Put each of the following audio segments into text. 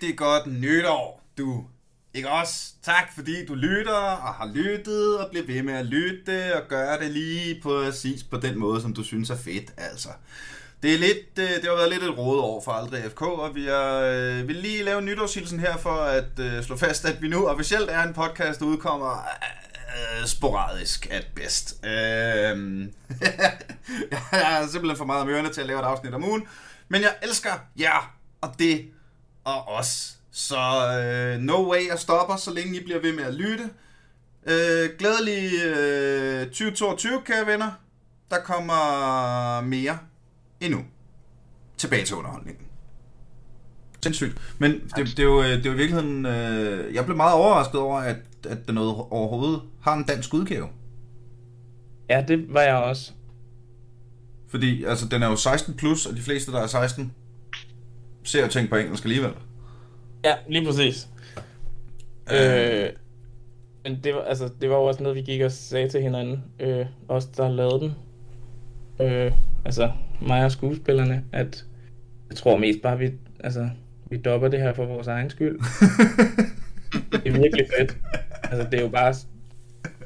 rigtig godt nytår, du. Ikke også? Tak fordi du lytter og har lyttet og bliver ved med at lytte og gøre det lige præcis på den måde, som du synes er fedt, altså. Det, er lidt, øh, det har været lidt et råd over for Aldrig FK, og vi er, øh, vil lige lave en nytårshilsen her for at øh, slå fast, at vi nu officielt er en podcast, der udkommer øh, sporadisk at bedst. Øh, jeg er simpelthen for meget om ørerne til at lave et afsnit om ugen, men jeg elsker jer og det og os. Så øh, no way at stoppe så længe I bliver ved med at lytte. Øh, glædelig øh, 2022, kære venner. Der kommer mere endnu. Tilbage til underholdningen. Sindssygt. Men det, det, er jo, det er jo i virkeligheden... Øh, jeg blev meget overrasket over, at, at den overhovedet har en dansk udgave. Ja, det var jeg også. Fordi altså, den er jo 16 plus, og de fleste, der er 16, ser ting på engelsk alligevel. Ja, lige præcis. Øh, øh, men det var, altså, det var jo også noget, vi gik og sagde til hinanden, øh, os der lavede den. Øh, altså, mig og skuespillerne, at jeg tror mest bare, vi, altså, vi dopper det her for vores egen skyld. det er virkelig fedt. Altså, det er jo bare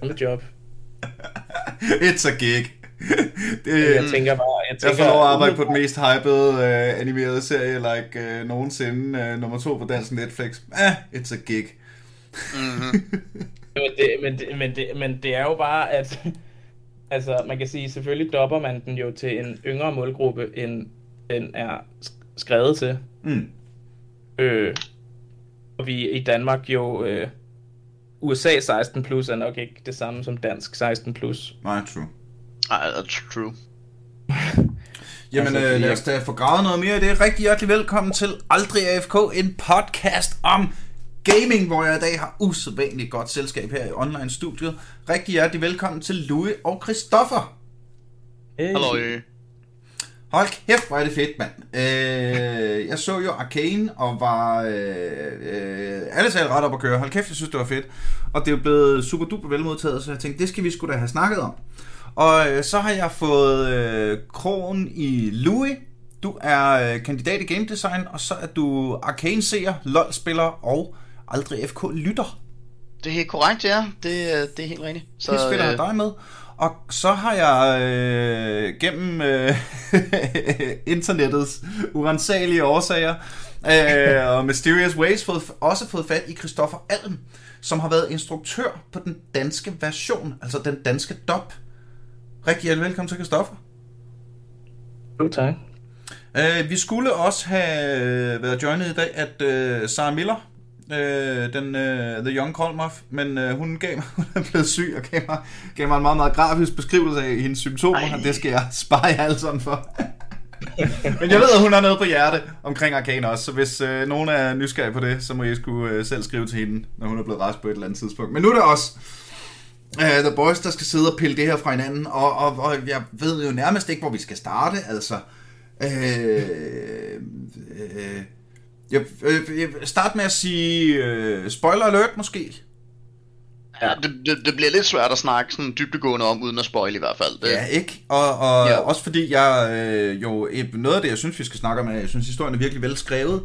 et job. It's a gig. Det, jeg tænker bare... Jeg, tænker, jeg får lov at arbejde på den mest hypede uh, animerede serie, like uh, nogensinde. Uh, nummer to på dansk Netflix. Ah, it's a gig. Mm-hmm. men, det, men, det, men, det, men det er jo bare, at... Altså, man kan sige, selvfølgelig dopper man den jo til en yngre målgruppe, end den er skrevet til. Mm. Øh, og vi i Danmark jo... Øh, USA 16 plus er nok ikke det samme som dansk 16 plus. Nej, true. Ej, that's true. Jamen, altså, øh, lad os da få gravet noget mere i det. Rigtig hjertelig velkommen til Aldrig AFK, en podcast om gaming, hvor jeg i dag har usædvanligt godt selskab her i online-studiet. Rigtig hjertelig velkommen til Louis og Christoffer. Hey. Hallo. Hold kæft, hvor er det fedt, mand. Øh, jeg så jo Arcane og var øh, øh, alle sagde ret op at køre. Hold kæft, jeg synes, det var fedt. Og det er jo blevet super duper velmodtaget, så jeg tænkte, det skal vi sgu da have snakket om. Og øh, så har jeg fået øh, krogen i Louis. Du er øh, kandidat i game design, og så er du arcane-seer, LOL-spiller og aldrig FK-lytter. Det er korrekt, ja. Det, øh, det er helt rigtigt. Så, det er fedt at have dig med. Og så har jeg øh, gennem øh, internettets urensagelige årsager øh, og Mysterious Ways fået, også fået fat i Christoffer Alm, som har været instruktør på den danske version, altså den danske dub Rigtig hjertelig velkommen til, Kristoffer. Jo, tak. Uh, vi skulle også have øh, været joinet i dag, at uh, Sarah Miller, uh, den uh, The Young Colmoff, men uh, hun gav mig, hun er blevet syg og gav mig, gav mig en meget, meget grafisk beskrivelse af hendes symptomer, Ej. og det skal jeg spare jer alle sådan for. men jeg ved, at hun har noget på hjerte omkring Arcane også, så hvis uh, nogen er nysgerrige på det, så må I skulle uh, selv skrive til hende, når hun er blevet rest på et eller andet tidspunkt. Men nu er det også uh, The Boys, der skal sidde og pille det her fra hinanden, og, og, og jeg ved jo nærmest ikke, hvor vi skal starte, altså. Øh, øh, jeg, jeg start med at sige øh, spoiler alert måske. Ja, det, det, det bliver lidt svært at snakke sådan dybdegående om, uden at spoil i hvert fald. Det. Ja, ikke? Og, og ja. også fordi jeg øh, jo, noget af det, jeg synes, vi skal snakke om, er, jeg synes, historien er virkelig vel skrevet.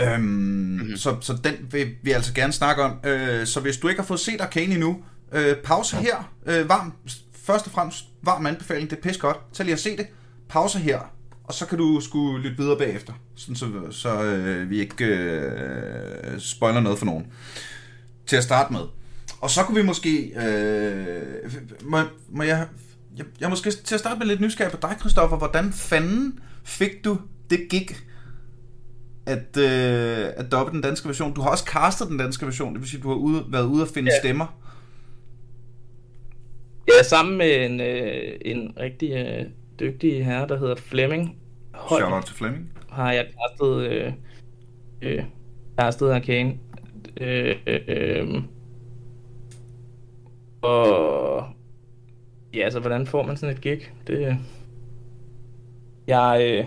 Øhm, mm-hmm. så, så den vil vi altså gerne snakke om. Øh, så hvis du ikke har fået set Arcane endnu, Øh, pause her. Øh, varm, først og fremmest varm anbefaling. Det er pis godt. Tag lige at se det. Pause her. Og så kan du skulle lytte videre bagefter. Sådan så, så øh, vi ikke øh, spoiler noget for nogen. Til at starte med. Og så kunne vi måske... Øh, må, må jeg, jeg, jeg måske til at starte med lidt nysgerrig på dig, Christoffer. Hvordan fanden fik du det gig at, øh, at doppe den danske version? Du har også castet den danske version, det vil sige, du har ude, været ude at finde ja. stemmer. Ja, sammen med en, øh, en rigtig øh, dygtig herre, der hedder Flemming. Holm, Shout out til Flemming. Har jeg kastet, øh, øh, kastet Arcane. Øh, øh, øh, og ja, altså, hvordan får man sådan et gig? Det, jeg, øh,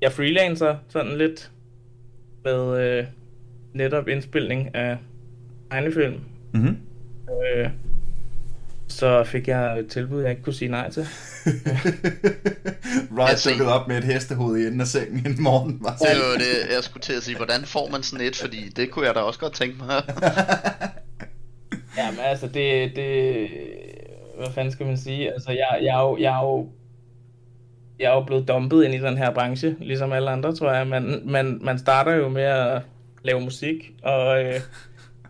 jeg freelancer sådan lidt med øh, netop indspilning af tegnefilm. Mm-hmm. Øh, så fik jeg et tilbud, jeg ikke kunne sige nej til. right altså, op med et hestehoved i enden af sengen en morgen. Var det var det, jeg skulle til at sige, hvordan får man sådan et, fordi det kunne jeg da også godt tænke mig. ja, men altså, det, det, hvad fanden skal man sige? Altså, jeg, jeg, jeg, jeg er jo jeg er jo blevet dumpet ind i den her branche, ligesom alle andre, tror jeg. Man, man, man starter jo med at lave musik, og øh,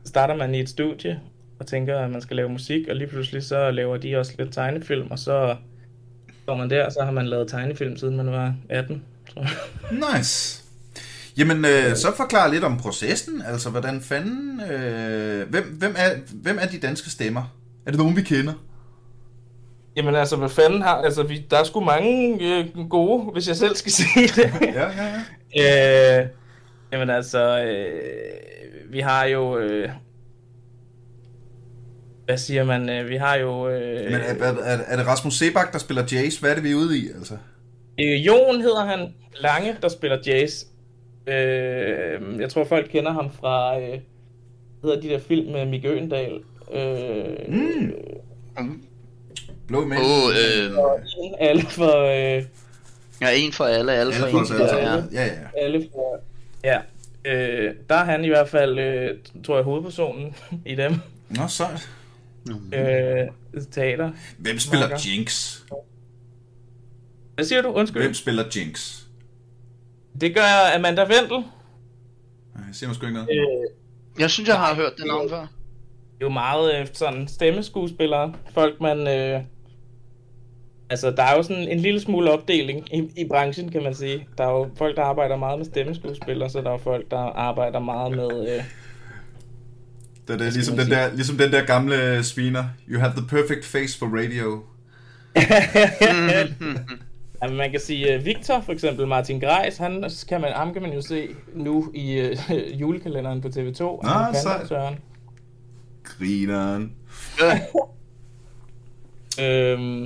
starter man i et studie, og tænker, at man skal lave musik, og lige pludselig så laver de også lidt tegnefilm, og så går man der, så har man lavet tegnefilm, siden man var 18, tror jeg. Nice. Jamen, øh, så forklar lidt om processen. Altså, hvordan fanden... Øh, hvem, hvem, er, hvem er de danske stemmer? Er det nogen, vi kender? Jamen altså, hvad fanden har... Altså, vi, der er sgu mange øh, gode, hvis jeg selv skal sige det. ja, ja, ja. øh, jamen altså, øh, vi har jo... Øh, hvad siger man? Øh, vi har jo... Øh, Men er, er, er det Rasmus Sebak, der spiller Jace? Hvad er det, vi er ude i, altså? Øh, Jon hedder han. Lange, der spiller Jace. Øh, jeg tror, folk kender ham fra... Øh, hedder de der film med Mikke Øgendal. Øh, mm. Blå mænd. Oh, øh... Alle for... Øh, ja, en for alle, alle, alle for, for en. Alle, ja. ja, ja. Alle for... Ja. Øh, der er han i hvert fald, øh, tror jeg, hovedpersonen i dem. Nå, sejt. Øh, teater. Hvem spiller Marker. Jinx? Hvad siger du? Undskyld. Hvem spiller Jinx? Det gør Amanda Vendel. Jeg siger måske ikke noget. Øh, jeg synes, jeg har hørt den navn før. Det er jo meget øh, sådan stemmeskuespillere. Folk, man... Øh, altså, der er jo sådan en lille smule opdeling i, i branchen, kan man sige. Der er jo folk, der arbejder meget med stemmeskuespillere, så der er folk, der arbejder meget med... Øh, det, det er ligesom den, der, ligesom den der gamle sviner. You have the perfect face for radio. ja, man kan sige, uh, Victor for eksempel, Martin Greis, han kan man, ham kan man jo se nu i uh, julekalenderen på TV2. Ah, så... Grineren. øhm,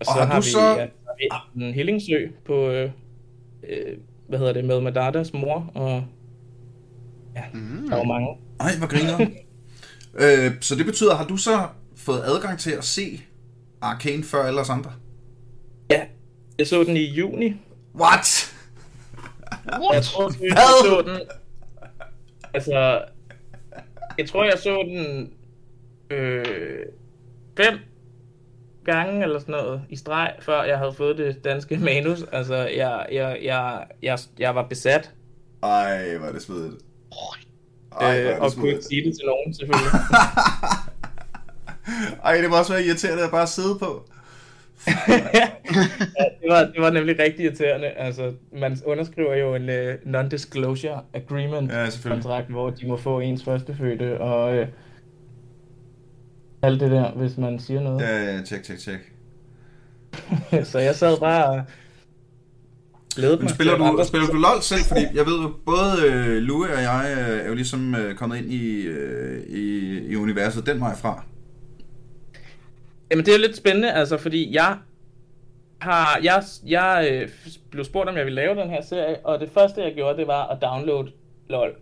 og så og har, har vi, så... Ja, har vi en Hillingsø på, øh, øh, hvad hedder det, med Madadas mor, og ja, mm. der var mange. Ej, hvor griner. Øh, så det betyder, har du så fået adgang til at se Arcane før alle os andre? Ja, jeg så den i juni. What? What? Jeg tror, jeg så den... Altså, jeg tror, jeg så den øh, fem gange eller sådan noget i streg, før jeg havde fået det danske manus. Altså, jeg, jeg, jeg, jeg, jeg var besat. Ej, var det svedigt. Ej, øh, og kunne ikke sige det til nogen, selvfølgelig. Ej, det må også være irriterende at bare sidde på. ja, det, var, det var nemlig rigtig irriterende. Altså, man underskriver jo en uh, non-disclosure agreement ja, kontrakt, hvor de må få ens førstefødte, og uh, alt det der, hvis man siger noget. Ja, ja, tjek, tjek, tjek. så jeg sad bare og Men spiller du, spiller du LoL selv? Fordi jeg ved jo, både øh, Lue og jeg øh, er jo ligesom øh, kommet ind i, øh, i, i universet den vej fra. Jamen det er lidt spændende, altså, fordi jeg har, jeg, jeg øh, blev spurgt, om jeg ville lave den her serie, og det første, jeg gjorde, det var at downloade LOL.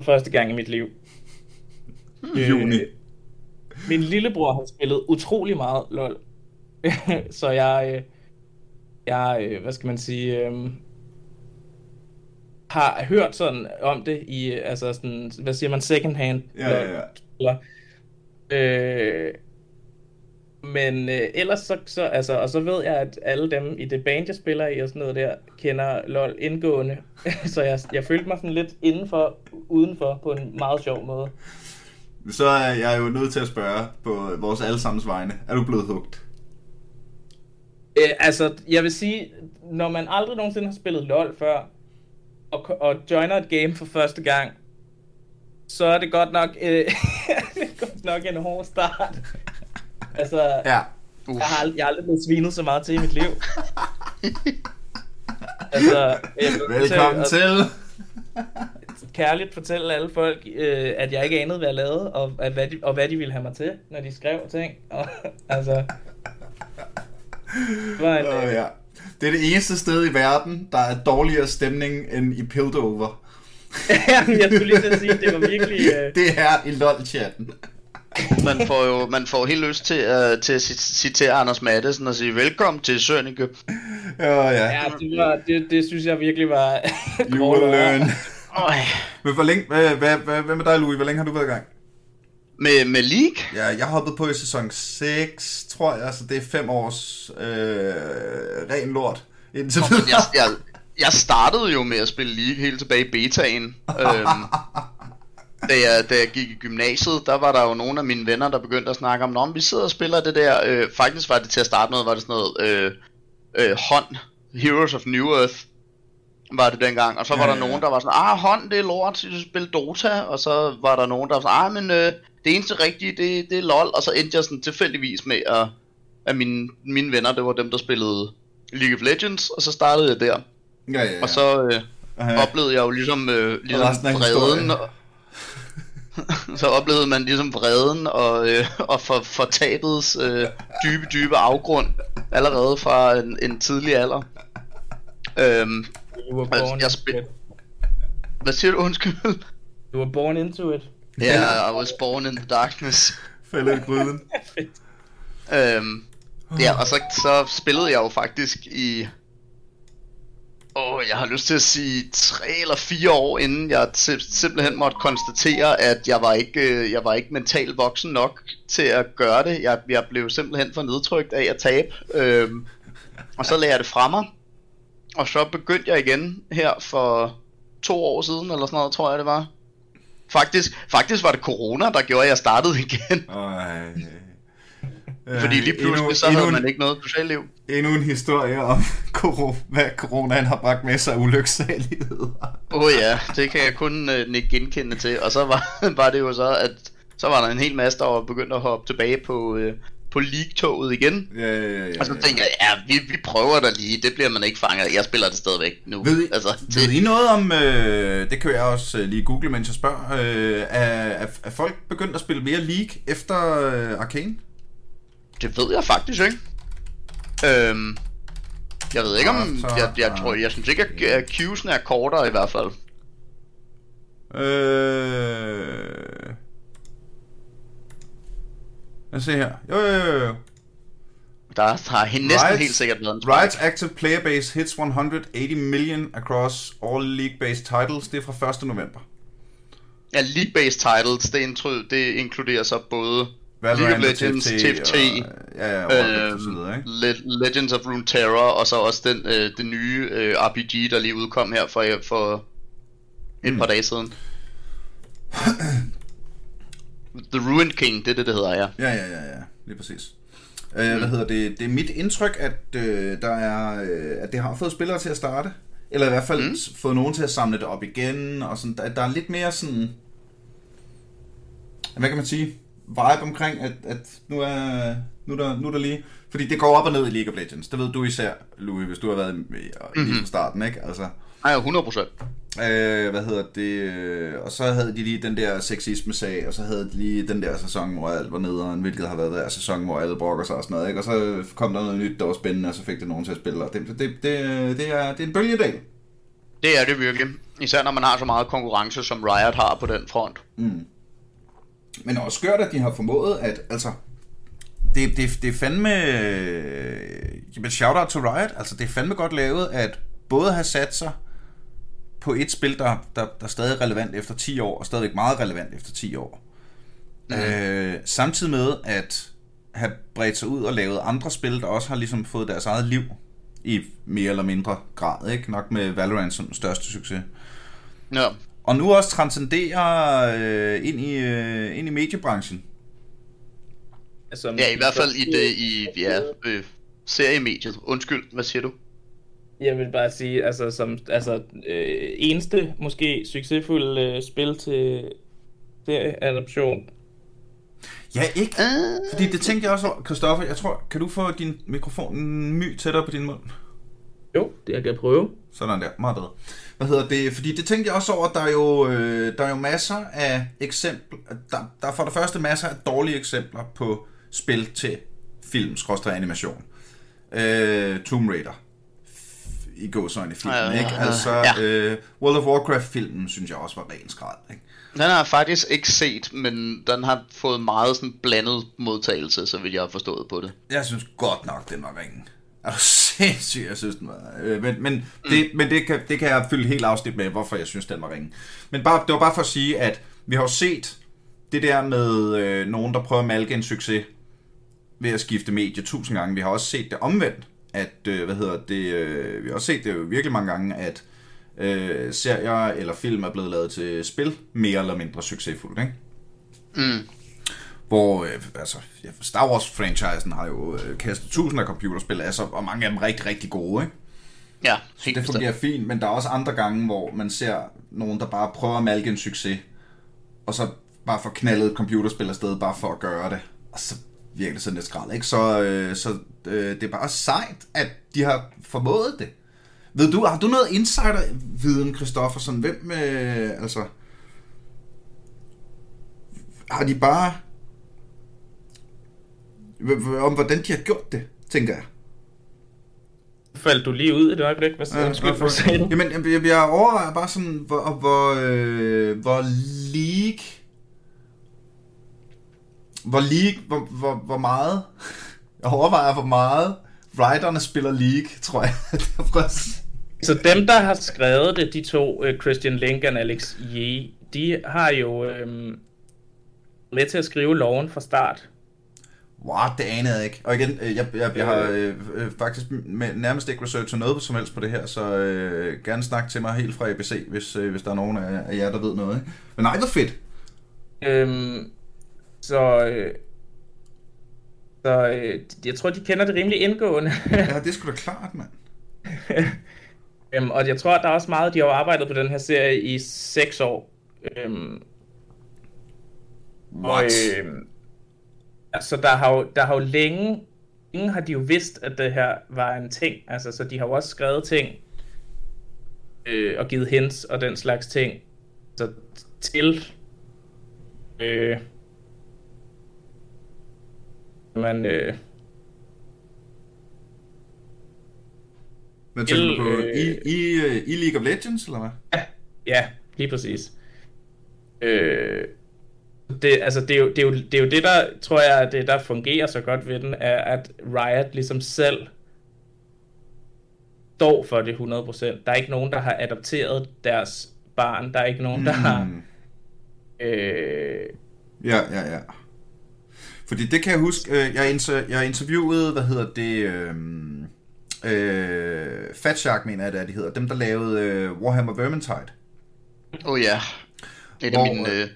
Første gang i mit liv. Juni. Øh, min lillebror har spillet utrolig meget LOL. så jeg, øh, jeg, øh, hvad skal man sige, øh, har hørt sådan om det i, altså sådan, hvad siger man, second hand. Ja, ja, ja. Øh, men øh, ellers så, så, altså, og så ved jeg, at alle dem i det band, jeg spiller i og sådan noget der, kender LOL indgående. så jeg, jeg følte mig sådan lidt indenfor, udenfor på en meget sjov måde. Så er jeg jo nødt til at spørge på vores allesammens vegne. Er du blevet hugt? Øh, altså, jeg vil sige, når man aldrig nogensinde har spillet LOL før, og, og joiner et game for første gang, så er det godt nok, øh, det er godt nok en hård start. Altså, ja. jeg, har aldrig, jeg har aldrig blevet svinet så meget til i mit liv. altså, Velkommen til. til. kærligt fortælle alle folk, øh, at jeg ikke anede, hvad jeg lavede, og, at, hvad de, og hvad de ville have mig til, når de skrev ting. Og, altså, var en, øh, ja. Det er det eneste sted i verden, der er dårligere stemning end i Piltover. jeg skulle lige at sige, det var virkelig... Øh... Det er i LOL-chatten. Man får jo man får helt lyst til, uh, til at citere Anders Mattesen og sige, velkommen til Sønneke. Ja, ja. Ja, det, var, det, det synes jeg virkelig var... You will learn. Men hvor længe, hvad, hvad, hvad, hvad med dig, Louis? Hvor længe har du været i gang? Med, med League? Ja, jeg hoppet på i sæson 6, tror jeg, så det er fem års øh, ren lort indtil Nå, jeg, jeg, jeg startede jo med at spille League helt tilbage i betaen. øhm, da, jeg, da jeg gik i gymnasiet, der var der jo nogle af mine venner, der begyndte at snakke om, men vi sidder og spiller det der. Øh, faktisk var det til at starte med, var det sådan noget øh, øh, hånd, Heroes of New Earth, var det dengang. Og så var Ja, der ja, nogen, der var sådan, ah, hånd, det er lort, du spiller Dota. Og så var der nogen, der var sådan, ah, men øh, det eneste rigtige, det, det er LOL. Og så endte jeg sådan tilfældigvis med at, at mine, mine venner, det var dem, der spillede League of Legends, og så startede jeg der. Ja, ja, ja. Og så øh, Ja. oplevede jeg jo ligesom, øh, ligesom historien. Og, så oplevede man ligesom vreden og, øh, og for, for tabets øh, dybe, dybe afgrund allerede fra en, en tidlig alder. Øhm, You were Altså, born jeg into spil- it. hvad siger du, undskyld? You were born into it. Ja, yeah, I was born in the darkness. Faldet i gryden. Øhm, ja, og så, så spillede jeg jo faktisk i... Åh, jeg har lyst til at sige tre eller fire år, inden jeg sim- simpelthen måtte konstatere, at jeg var ikke, øh, jeg var ikke mentalt voksen nok til at gøre det. Jeg, jeg blev simpelthen for nedtrykt af at tabe. Øhm, og så lagde jeg det fra mig. Og så begyndte jeg igen her for to år siden, eller sådan noget, tror jeg det var. Faktisk, faktisk var det corona, der gjorde, at jeg startede igen. Ej. Fordi lige pludselig, så havde man ikke noget socialliv. Endnu en historie om, koro- hvad coronaen har bragt med sig af ulyksalighed. Åh oh, ja, det kan jeg kun uh, nikke genkende til. Og så var, var det jo så, at så var der en hel masse, der var begyndt at hoppe tilbage på, uh, på League-toget igen. Ja, ja, ja, ja. Og så tænkte jeg, ja, vi, vi prøver da lige, det bliver man ikke fanget. Jeg spiller det stadigvæk nu. Ved I, altså, ved I noget om, øh, det kan jeg også øh, lige google, mens jeg spørger, øh, er, er, folk begyndt at spille mere League efter øh, Arcane? det ved jeg faktisk ikke. Øhm, jeg ved ikke om, så- jeg, jeg tror, jeg synes ikke, at at er kortere i hvert fald. Øh... Lad os se her. Jo, jo, jo, jo. Der har he- næsten Riot's- helt sikkert været en. Riot's active player base hits 180 million across all league-based titles. Det er fra 1. november. Ja, League-based titles, det, intro, det inkluderer så både Valorant, League of Legends, TFT, og, ja, ja, og så videre, ikke? Le- Legends of Runeterra, og så også den, øh, det nye øh, RPG, der lige udkom her for, for et Mm. par dage siden. The Ruined King, det er det, det hedder, ja. Ja, ja, ja, ja, lige præcis. Øh, hvad hedder det? Det er mit indtryk, at, øh, der er, øh, at det har fået spillere til at starte. Eller i hvert fald Mm. mm. fået nogen til at samle det op igen. Og sådan, der, der er lidt mere sådan... Hvad kan man sige? Vibe omkring, at, at nu, er, nu, er der, nu er der lige... Fordi det går op og ned i League of Legends. Det ved du især, Louis, hvis du har været med mm-hmm. lige fra starten, ikke? Altså, Nej, 100%. Øh, hvad hedder det? øh, Og så havde de lige den der sexisme-sag, og så havde de lige den der sæson, hvor alt var nederen, hvilket har været der sæson, hvor alle brokker sig og sådan noget, ikke? Og så kom der noget nyt, der var spændende, og så fik det nogen til at spille, og det, det, det, det, er, det er en bølgedag. Det er det virkelig. Især når man har så meget konkurrence, som Riot har på den front. Mm. Men også skørt, at de har formået, at altså, det, det, det er fandme, jamen shout out to Riot, altså det er fandme godt lavet, at både have sat sig på et spil, der, der, der er stadig relevant efter 10 år, og stadigvæk meget relevant efter 10 år. Mm. Øh, samtidig med at have bredt sig ud og lavet andre spil, der også har ligesom fået deres eget liv i mere eller mindre grad, ikke? Nok med Valorant som den største succes. Ja. Og nu også transcendere øh, ind, i, øh, ind i mediebranchen. Altså, ja, i hvert fald i det i ja, øh, seriemediet. Undskyld, hvad siger du? Jeg vil bare sige, altså som altså, øh, eneste måske succesfulde øh, spil til serieadaption. Ja, ikke? Uh, Fordi det tænkte jeg også over. Christoffer, jeg tror, kan du få din mikrofon my tættere på din mund? Jo, det jeg kan prøve. Sådan der, meget bedre. Hvad hedder det? Fordi det tænkte jeg også over, der er jo, øh, der er jo masser af eksempler, der, der er for det første masser af dårlige eksempler på spil til film, animation. Øh, Tomb Raider. I gåsøjne filmen, Ja, ja, ikke? ja. Altså, Ja. øh, World of Warcraft-filmen, synes jeg også var ren skrald, ikke? Den har jeg faktisk ikke set, men den har fået meget sådan blandet modtagelse, så vidt jeg har forstået på det. Jeg synes godt nok, den var ringen. Er du sindssygt, jeg synes, den var... Øh, men men, mm. det, men det, kan, det kan jeg fylde helt afsnit med, hvorfor jeg synes, den var ringen. Men bare, det var bare for at sige, at vi har jo set det der med øh, nogen, der prøver at malke en succes ved at skifte medie tusind gange. Vi har også set det omvendt, at, øh, hvad hedder det, øh, vi har også set det jo virkelig mange gange, at øh, serier eller film er blevet lavet til spil mere eller mindre succesfuldt, ikke? Mm. Hvor, øh, altså, ja, Star Wars-franchisen har jo øh, kastet tusinder af computerspil, altså, og mange af dem rigtig, rigtig gode, ikke? Ja, helt det fungerer fint, men der er også andre gange, hvor man ser nogen, der bare prøver at malke en succes, og så bare får knaldet et computerspil afsted, bare for at gøre det. Og så virker det sådan lidt skrald, ikke? Så, øh, så øh, det er bare sejt, at de har formået det. Ved du, har du noget insider-viden, Christoffer? Sådan, hvem, øh, altså... Har de bare... Om hvordan de har gjort det, tænker jeg. Faldt du lige ud i det øjeblik? Hvad Ja, undskyld, du? Jamen, jeg, jeg, jeg overvejer bare sådan, hvor, hvor, øh, hvor League... Hvor League... Hvor, hvor, hvor meget... Jeg overvejer, hvor meget writerne spiller League, tror jeg. Så dem, der har skrevet det, de to, øh, Christian Link og Alex Ye, de har jo øhm, med til at skrive loven fra start. What, det anede jeg ikke. Og igen, øh, jeg, jeg, jeg har øh, øh, faktisk med, nærmest ikke researchet noget som helst på det her, så øh, gerne snak til mig helt fra ABC, hvis, øh, hvis der er nogen af, af jer, der ved noget. Ikke? Men nej, hvor fedt. Øhm, så øh, så øh, jeg tror, de kender det rimelig indgående. Ja, det sgu da klart, mand. øhm, og jeg tror, der er også meget, de har arbejdet på den her serie i seks år. Øhm, What? Og, øh, altså, der har jo, der har jo længe, længe har de jo vidst, at det her var en ting. Altså, så de har jo også skrevet ting, øh, og givet hints og den slags ting. Så til, øh, man, øh, Hvad tænker du på? øh, I, i, øh, I League of Legends, eller hvad? Ja, ja, lige præcis. Øh, det, altså, det, er jo, det, er jo, det er jo det, der, tror jeg, det der fungerer så godt ved den, er, at Riot ligesom selv står for det 100%. Der er ikke nogen, der har adopteret deres barn. Der er ikke nogen, der har... Mm. Øh, Ja, ja, ja. Fordi det kan jeg huske, øh, jeg, inter, jeg interviewede, hvad hedder det, øh, øh, Fat Shark, mener jeg det er, de hedder, dem der lavede øh, Warhammer Vermintide. Oh ja. Det er Hvor, min øh,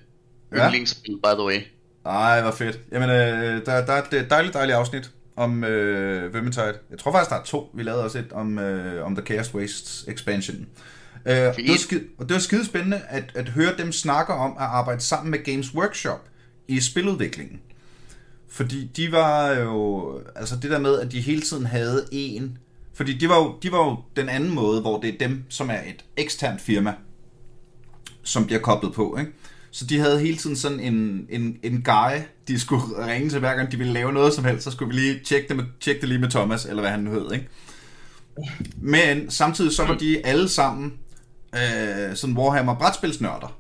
ja. yndlingsspil, by the way. Ej, hvor fedt. Jamen, øh, der, der er et dejligt, dejligt afsnit om øh, Vermintide. Jeg tror faktisk, der er to. Vi lavede også et om, øh, om The Chaos Wastes expansion. Øh, det var skide, og det var skide spændende at, at høre dem snakke om at arbejde sammen med Games Workshop i spiludviklingen. Fordi de var jo... Altså det der med, at de hele tiden havde en... Fordi de var, jo, de var jo den anden måde, hvor det er dem, som er et eksternt firma, som bliver koblet på, ikke? Så de havde hele tiden sådan en, en, en guy, de skulle ringe til hver gang de ville lave noget som helst, så skulle vi lige tjekke det, med, tjekke det lige med Thomas, eller hvad han nu hed, ikke? Men samtidig så var de alle sammen øh, sådan Warhammer brætspilsnørder,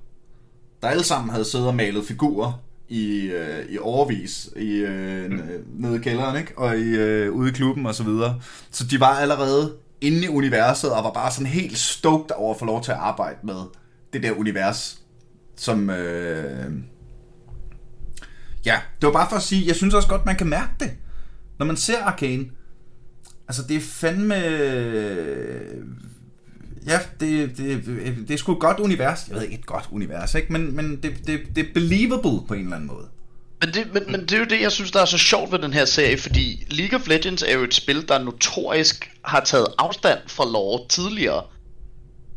der alle sammen havde siddet og malet figurer i, øh, i overvis i, øh, nede i kælderen, ikke? Og i, øh, ude i klubben og så videre. Så de var allerede inde i universet og var bare sådan helt stoked over at få lov til at arbejde med det der univers, som... Øh... Ja, det var bare for at sige, jeg synes også godt, man kan mærke det, når man ser Arcane. Altså, det er fandme... Ja, det, det, det er sgu et godt univers. Jeg ved ikke, et godt univers, ikke? Men, men det, det, det er believable på en eller anden måde. Men det, men, men det er jo det, jeg synes, der er så sjovt ved den her serie, fordi League of Legends er jo et spil, der notorisk har taget afstand fra lore tidligere.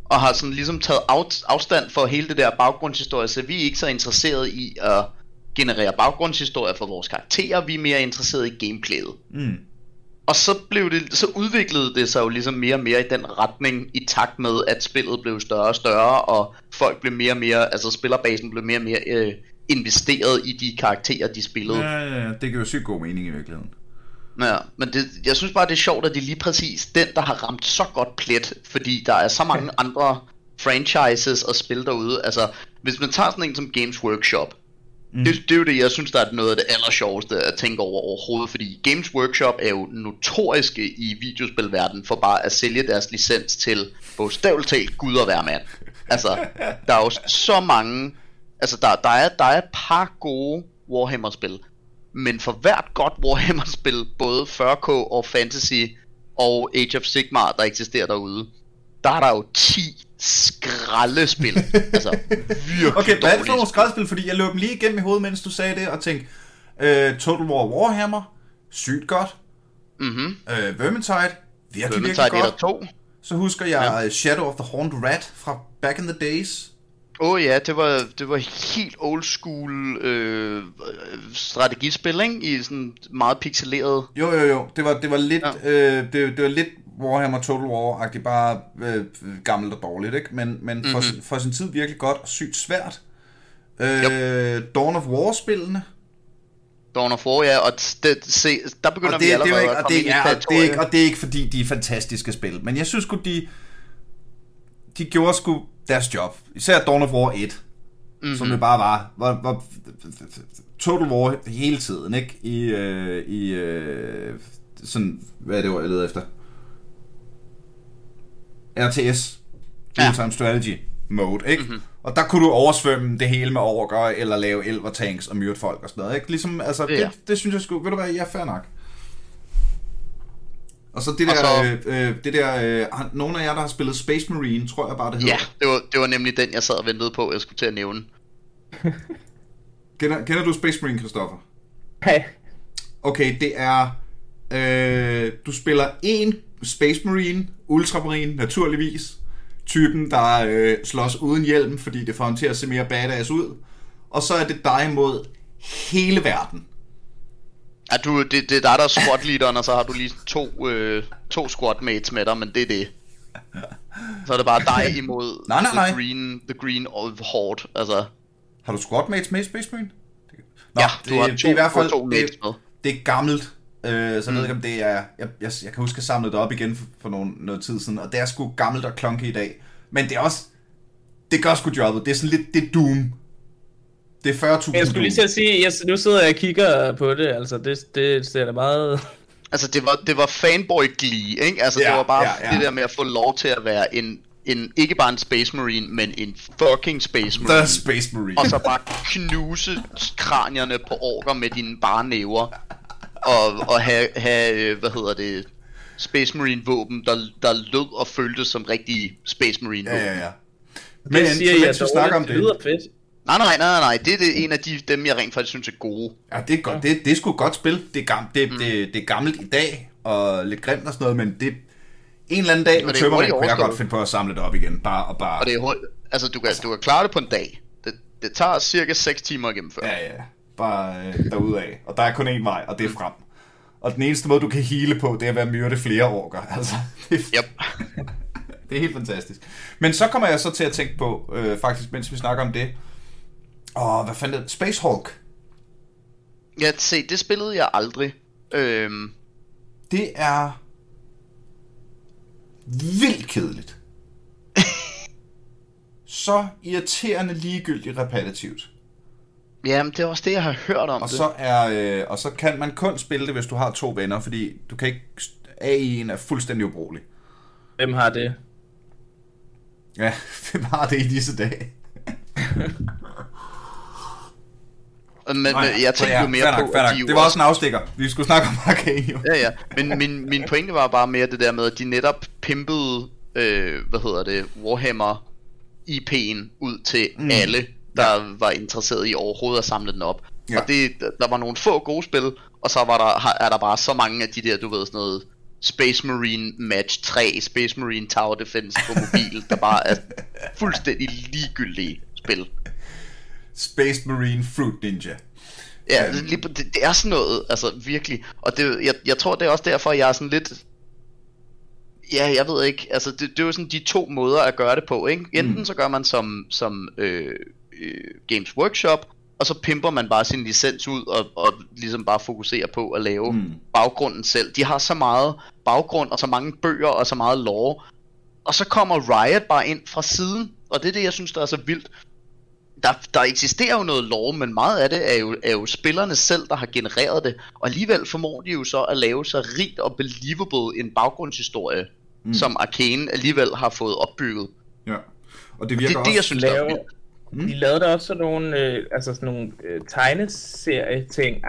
Og har sådan ligesom taget af, afstand for hele det der baggrundshistorie, så vi er ikke så interesserede i at generere baggrundshistorie for vores karakterer, vi er mere interesserede i gameplayet. Mm. Og så, blev det, så udviklede det sig jo ligesom mere og mere i den retning, i takt med, at spillet blev større og større, og folk blev mere og mere, altså spillerbasen blev mere og mere øh, investeret i de karakterer, de spillede. Ja, ja, ja, det giver jo sygt god mening i virkeligheden. Ja, men det, jeg synes bare, det er sjovt, at det er lige præcis den, der har ramt så godt plet, fordi der er så mange andre franchises og spil derude. Altså, hvis man tager sådan en som Games Workshop, mm. det, det er jo det, jeg synes, der er noget af det aller sjoveste at tænke over overhovedet, fordi Games Workshop er jo notoriske i videospilverdenen for bare at sælge deres licens til bogstaveligt talt Gud og hver mand. Altså, der er jo så mange, altså der, der, er, der er et par gode Warhammer-spil, men for hvert godt Warhammer-spil, både 40k og Fantasy og Age of Sigmar, der eksisterer derude, der er der jo 10 skraldespil. altså, virkelig Okay, er for nogle skraldespil? Fordi jeg løb dem lige igennem i hovedet, mens du sagde det, og tænkte, øh, Total War Warhammer, sygt godt. Mhm. Øh, Vermintide, virkelig, Vermintide virkelig er godt. to. Så husker jeg ja. Shadow of the Horned Rat fra Back in the Days. Åh oh, ja, det var, det var helt old school øh, strategispil, ikke? I sådan meget pixeleret. Jo, jo, jo. Det var, det var lidt, ja. øh, det, det var lidt Warhammer Total War-agtigt, bare øh, gammelt og dårligt, ikke? Men, men mm-hmm. for, for sin tid virkelig godt og sygt svært. Øh, Dawn of War-spillene. Dawn of War, ja, og det, se, der begynder Og det, vi det, er allerede ikke, at og, komme det, ind i er, og, det er ikke, og det er ikke fordi, de er fantastiske spil. Men jeg synes sgu, de, de gjorde sgu deres job. Især Dawn of War 1. Mm-hmm. Som det bare var. var, var Total War hele tiden, ikke? I, øh, i øh, sådan, hvad er det ord, jeg leder efter? RTS. Ja. Real-time strategy mode, ikke? Mm-hmm. Og der kunne du oversvømme det hele med orker, eller lave elvertanks og myrde folk og sådan noget, ikke? Ligesom, altså, Ja. det, det synes jeg sgu, ved du hvad, ja, fair nok. Og så det Og der, så- øh, øh, det der, øh, nogle af jer, der har spillet Space Marine, tror jeg bare, det hedder. Ja, det var, det var nemlig den, jeg sad og ventede på, jeg skulle til at nævne. Kender, kender du Space Marine, Christoffer? Hey. Okay, det er... Øh, du spiller en Space Marine, Ultramarine naturligvis. Typen, der øh, slås uden hjelm, fordi det får ham til at se mere badass ud. Og så er det dig mod hele verden. Ja, du, det, det er dig, der er squad leaderen, og så har du lige to, øh, to squad mates med dig, men det er det. Så er det bare dig imod Nej, nej, nej. The Green, the green Horde, altså. Har du squadmates med i Space Marine? Nå, ja, du har to, det er i hvert fald to det, med. det er gammelt. Øh, så jeg ved ikke, om det er... Jeg, jeg, jeg kan huske, at jeg samlede det op igen for, for nogle, noget tid siden, og det er sgu gammelt og klonke i dag. Men det er også... Det gør sgu jobbet. Det er sådan lidt... Det er Doom. Det er 40.000 Jeg skulle lige til at sige, jeg, nu sidder jeg og kigger på det, altså det, det ser da meget... Altså, det var, det var fanboy glee, ikke? Altså, Ja, det var bare ja, ja. det der med at få lov til at være en, en ikke bare en Space Marine, men en fucking Space Marine. The Space Marine. og så bare knuse kranierne på orker med dine bare næver. Og, og have, have, øh, hvad hedder det, Space Marine våben, der, der lød og føltes som rigtige Space Marine våben. Ja, ja, ja. Men det siger mens vi snakker om det lyder fedt. Nej, nej, nej, nej, det er det, en af de, dem, jeg rent faktisk synes er gode. Ja, det er, godt. Det, det er sgu godt spil. Det er, gam, det, mm. det, det er gammelt i dag, og lidt grimt og sådan noget, men det... En eller anden dag, Og med det er tømmermænd, hurtigt kunne jeg godt finde på at samle det op igen. Bare og bare... Og det er hurtigt, altså du kan, du kan klare det på en dag. Det, det tager cirka 6 timer at gennemføre. Ja, ja. Bare øh, derudad. Og der er kun én vej, og det er frem. Og den eneste måde, du kan hele på, det er at myrde flere orker. Altså, det, er, Yep. det er helt fantastisk. Men så kommer jeg så til at tænke på, øh, faktisk, mens vi snakker om det. Åh, hvad fanden det? Space Hulk. Ja, se, det spillede jeg aldrig. Øhm, Det er vildt kedeligt. så irriterende ligegyldigt repetitivt. Jamen, det er også det, jeg har hørt om Og det. så, er, øh, og så kan man kun spille det, hvis du har to venner, fordi du kan ikke... AI'en er fuldstændig ubrugelig. Hvem har det? Ja, det var det i disse dage. Men, men jeg tænkte ja, jo mere på, nok, fair at de jo Det var også en afstikker. Vi skulle snakke om Arcane jo. Ja, ja. Men min, min pointe var bare mere det der med, at de netop pimpede, øh, hvad hedder det, Warhammer IP'en ud til mm. alle, der ja. var interesseret i overhovedet at samle den op. Ja. Og det, der var nogle få gode spil, og så var der, er der bare så mange af de der, du ved, sådan noget Space Marine Match 3, Space Marine Tower Defense på mobil, der bare er fuldstændig ligegyldige spil. Space Marine Fruit Ninja. Ja, det, lige, det, det er sådan noget, altså virkelig. Og det, jeg, jeg tror, det er også derfor, jeg er sådan lidt... Ja, jeg ved ikke, altså det, det er jo sådan de to måder at gøre det på, ikke? Enten mm. så gør man som, som øh, øh, Games Workshop, og så pimper man bare sin licens ud, og, og ligesom bare fokuserer på at lave Mm. baggrunden selv. De har så meget baggrund, og så mange bøger, og så meget lore, og så kommer Riot bare ind fra siden, og det er det, jeg synes, der er så vildt. der, der eksisterer jo noget lore, men meget af det er jo, er jo spillerne selv, der har genereret det. Og alligevel formår de jo så at lave så rigt og believable en baggrundshistorie, mm. som Arkane alligevel har fået opbygget. Ja, og det virker det, også... det, jeg synes, der er lave. Mm. De lavede da også sådan nogle, øh, altså sådan nogle øh, tegneserie-ting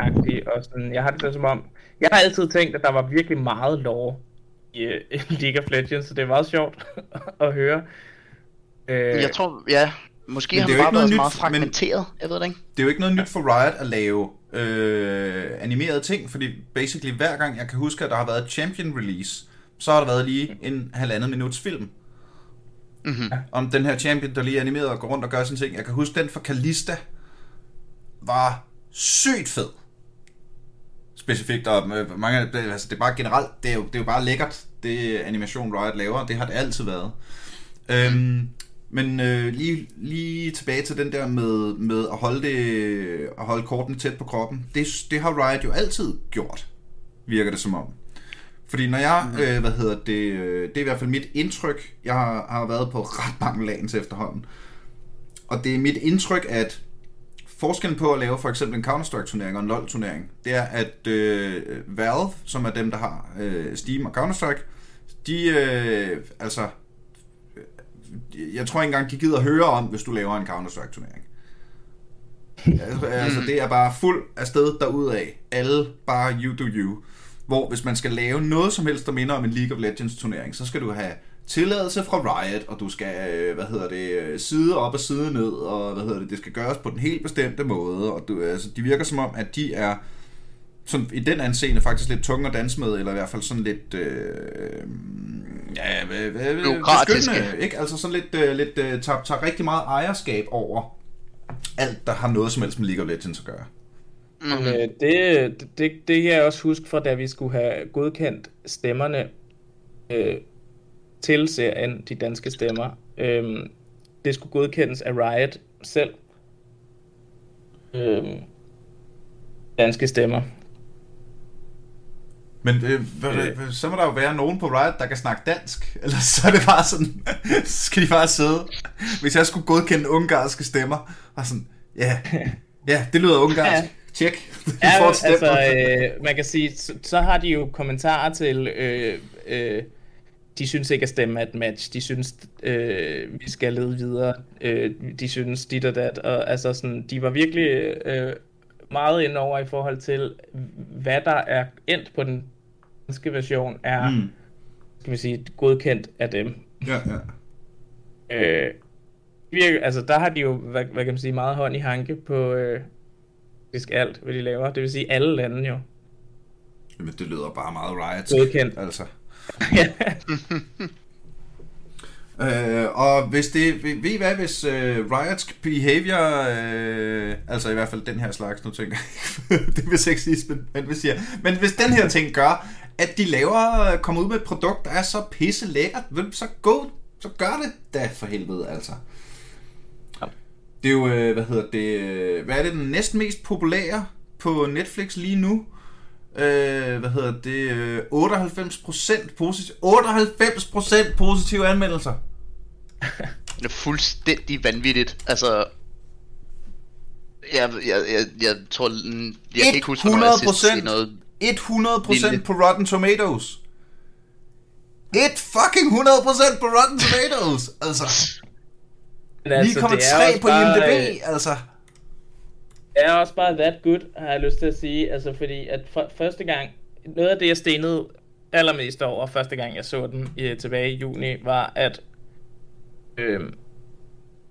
og sådan, jeg har det da som om, jeg har altid tænkt, at der var virkelig meget lore i øh, League of Legends, så det er meget sjovt at høre. Øh, jeg tror, ja, måske Men har det er bare ikke noget været meget nyt, fragmenteret, jeg ved det ikke. Det er jo ikke noget nyt for Riot at lave øh, animerede ting, fordi basically hver gang jeg kan huske, at der har været et champion release, så har der været lige en halvandet minuts film. Mm-hmm. Om den her champion, der lige er animeret og går rundt og gør sin ting. Jeg kan huske, den for Kalista var sygt fed. Specifikt, og øh, mange, altså det er bare generelt, det er, jo, det er jo bare lækkert, det animation Riot laver, det har det altid været. Øhm, men øh, lige, lige tilbage til den der med, med at holde, det, at holde kortene tæt på kroppen, det, det har Riot jo altid gjort, virker det som om. Fordi når jeg, øh, hvad hedder det, øh, det er i hvert fald mit indtryk, jeg har, har været på ret mange lagens efterhånden, og det er mit indtryk, at forskellen på at lave for eksempel en Counter-Strike-turnering og en LoL-turnering, det er, at øh, Valve, som er dem, der har øh, Steam og Counter-Strike, de, øh, altså, øh, jeg tror ikke engang, de gider høre om, hvis du laver en Counter-Strike-turnering. altså, altså, det er bare fuld afsted derudaf. Alle bare you do you. Hvor hvis man skal lave noget som helst, der minder om en League of Legends turnering, så skal du have tilladelse fra Riot, og du skal, øh, hvad hedder det, øh, side op og side ned, og hvad hedder det, det skal gøres på den helt bestemte måde, og du, altså, de virker som om, at de er sådan, i den anseende faktisk lidt tunge at danse med, eller i hvert fald sådan lidt, øh, ja, beskyttende, ikke? Altså sådan lidt, øh, lidt øh, tager, tager rigtig meget ejerskab over alt, der har noget som helst med League of Legends at gøre. Mm-hmm. Øh, det, det, det kan jeg også huske fra, da vi skulle have godkendt stemmerne øh, til serien, de danske stemmer. Øh, det skulle godkendes af Riot selv. Øh, danske stemmer. Men øh, hvad, Øh. så må der jo være nogen på Riot, der kan snakke dansk. Eller så er det bare sådan, så skal de bare sidde. Hvis jeg skulle godkende ungarske stemmer, og sådan, ja, ja, det lyder ungarsk. Tjek. Ja, altså, øh, man kan sige, så, så har de jo kommentarer til, øh, øh, de synes ikke, at stemme er et match. De synes, øh, vi skal lede videre. Øh, de synes dit og dat. Og, altså, sådan, de var virkelig øh, meget ind over i forhold til, hvad der er endt på den danske version, er, Mm. skal vi sige, godkendt af dem. Ja, ja. Øh, virker, altså, der har de jo, hvad, hvad kan man sige, meget hånd i hanke på øh, faktisk alt, hvad de laver. Det vil sige alle lande jo. Jamen, det lyder bare meget Riot. Godkendt. Altså. Øh, og hvis det, ved, ved I hvad, hvis øh, Riot's behavior, øh, altså i hvert fald den her slags, nu tænker jeg, det vil sexist, men, men, hvis jeg, men hvis den her ting gør, at de laver, kommer ud med et produkt, der er så pisse lækkert, så gå, så gør det da for helvede, altså. Det er jo, øh, hvad hedder det, øh, hvad er det den næsten mest populære på Netflix lige nu? Øh, hvad hedder det, øh, 98% positive, 98% positive anmeldelser. Det er fuldstændig vanvittigt. Altså... Jeg, jeg, jeg, jeg tror... Jeg kan ikke huske, hvornår jeg sidst har set 100%. noget... 100% Lille. på Rotten Tomatoes. Et fucking 100% på Rotten Tomatoes. Altså, Men 9,3 på IMDb. Altså, Det er også bare that good, har jeg lyst til at sige. Altså, fordi at for, første gang, noget af det, jeg stenede allermest over, første gang jeg så den i, tilbage i juni, var, at øh,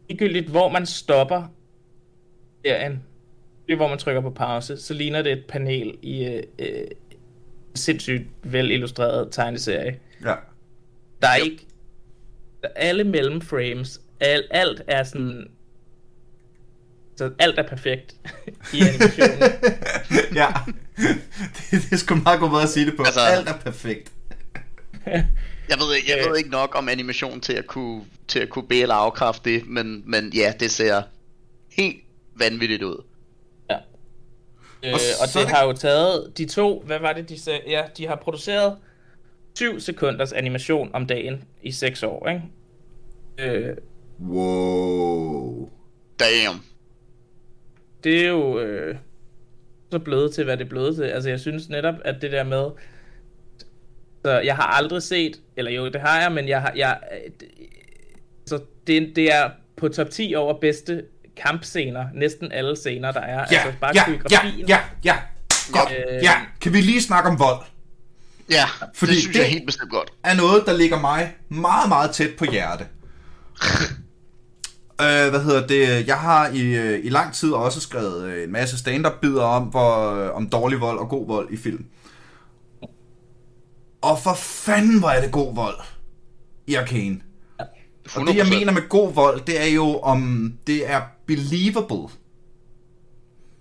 ligegyldigt hvor man stopper serien, det hvor man trykker på pause, så ligner det et panel i øh, øh, sindssygt vel illustreret tegneserie. ja. Der er ikke... Der er alle mellemframes, alt, alt er sådan... Så alt er perfekt i animationen. ja. Det, det er sgu meget god måde at sige det på. Altså- Alt er perfekt. Jeg ved, ikke- jeg Øh. ved ikke nok om animation til at kunne, til at kunne bede eller afkræfte det, men, men ja, det ser helt vanvittigt ud. ja. Øh, Og og det det- har jo taget de to, hvad var det de sagde? Ja, de har produceret 7 sekunders animation om dagen i 6 år, ikke? Øh, Wow. Damn. Det er jo øh, så blevet til, hvad det er blevet til. Altså, jeg synes netop, at det der med... Så jeg har aldrig set... Eller jo, det har jeg, men jeg har... Jeg, så det, det er på top 10 over bedste kampscener. Næsten alle scener, der er. Ja, altså, bare ja, ja, ja, ja, godt, Øh, ja. Kan vi lige snakke om vold? Ja, Fordi det synes det... jeg helt bestemt godt. er noget, der ligger mig meget, meget tæt på hjerte. Øh, hvad hedder det? Jeg har i, øh, i lang tid også skrevet øh, en masse stand-up-bidder om, hvor, øh, om dårlig vold og god vold i film. Og for fanden, hvor er det god vold i Arcane. Og det, jeg 100%. mener med god vold, det er jo, om det er believable.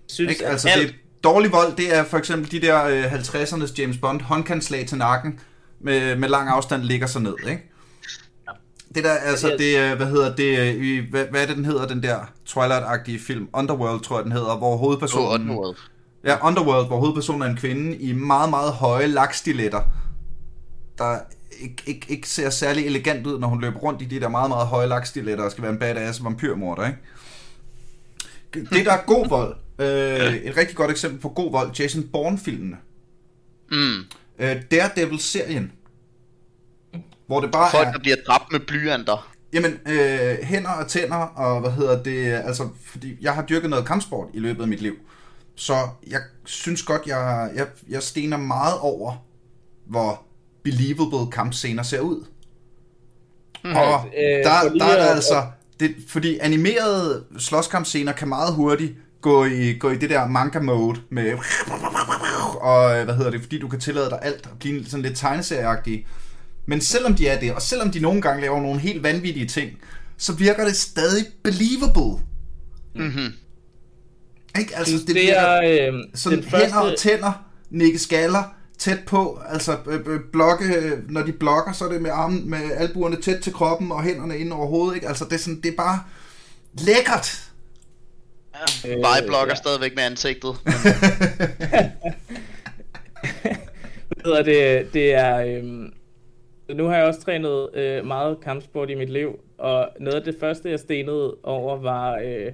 synes, Ikke? Altså, alt, det dårlig vold, det er for eksempel de der øh, 50'ernes James Bond håndkantslag til nakken med, med lang afstand ligger sig ned, ikke? Det der, altså, det, er, hvad hedder det, øh, i, hvad, hvad er det, den hedder, den der Twilight-agtige film? Underworld, tror jeg, den hedder, hvor Oh, hovedpersonen... Underworld. Ja, Underworld, hvor hovedpersonen er en kvinde i meget, meget høje lakstiletter, der ikke, ikke, ikke ser særlig elegant ud, når hun løber rundt i de der meget, meget høje lakstiletter og skal være en badass vampyrmorder, ikke? Det, der er god vold, øh, et rigtig godt eksempel på god vold, Jason Bourne-filmene. Mm. Øh, Daredevil-serien, hvor det bare Folk, er... der bliver dræbt med blyanter. Jamen, øh, hænder og tænder, og hvad hedder det, altså, fordi jeg har dyrket noget kampsport i løbet af mit liv, så jeg synes godt, jeg, jeg, jeg stener meget over, hvor believable kampscener ser ud. Mm. Og øh, der, der er altså, det, fordi animerede slåskampscener kan meget hurtigt gå i, gå i det der manga mode med og øh, hvad hedder det, fordi du kan tillade dig alt og blive sådan lidt tegneserieagtig. Men selvom de er det, og selvom de nogle gange laver nogle helt vanvittige ting, så virker det stadig believable. Mm-hmm. Ikke? Altså, det, det virker er øh, sådan den hænder og første... tænder, nikke skaller, tæt på, altså øh, øh, blokke, øh, når de blokker, så er det med armen, med albuerne tæt til kroppen og hænderne ind over hovedet, ikke? Altså, det er, sådan, det er bare lækkert. Øh, Vejblokker ja. ja. stadigvæk med ansigtet. Hvad hedder det, det er... Øhm, nu har jeg også trænet øh, meget kampsport i mit liv, og noget af det første, jeg stenede over, var øh,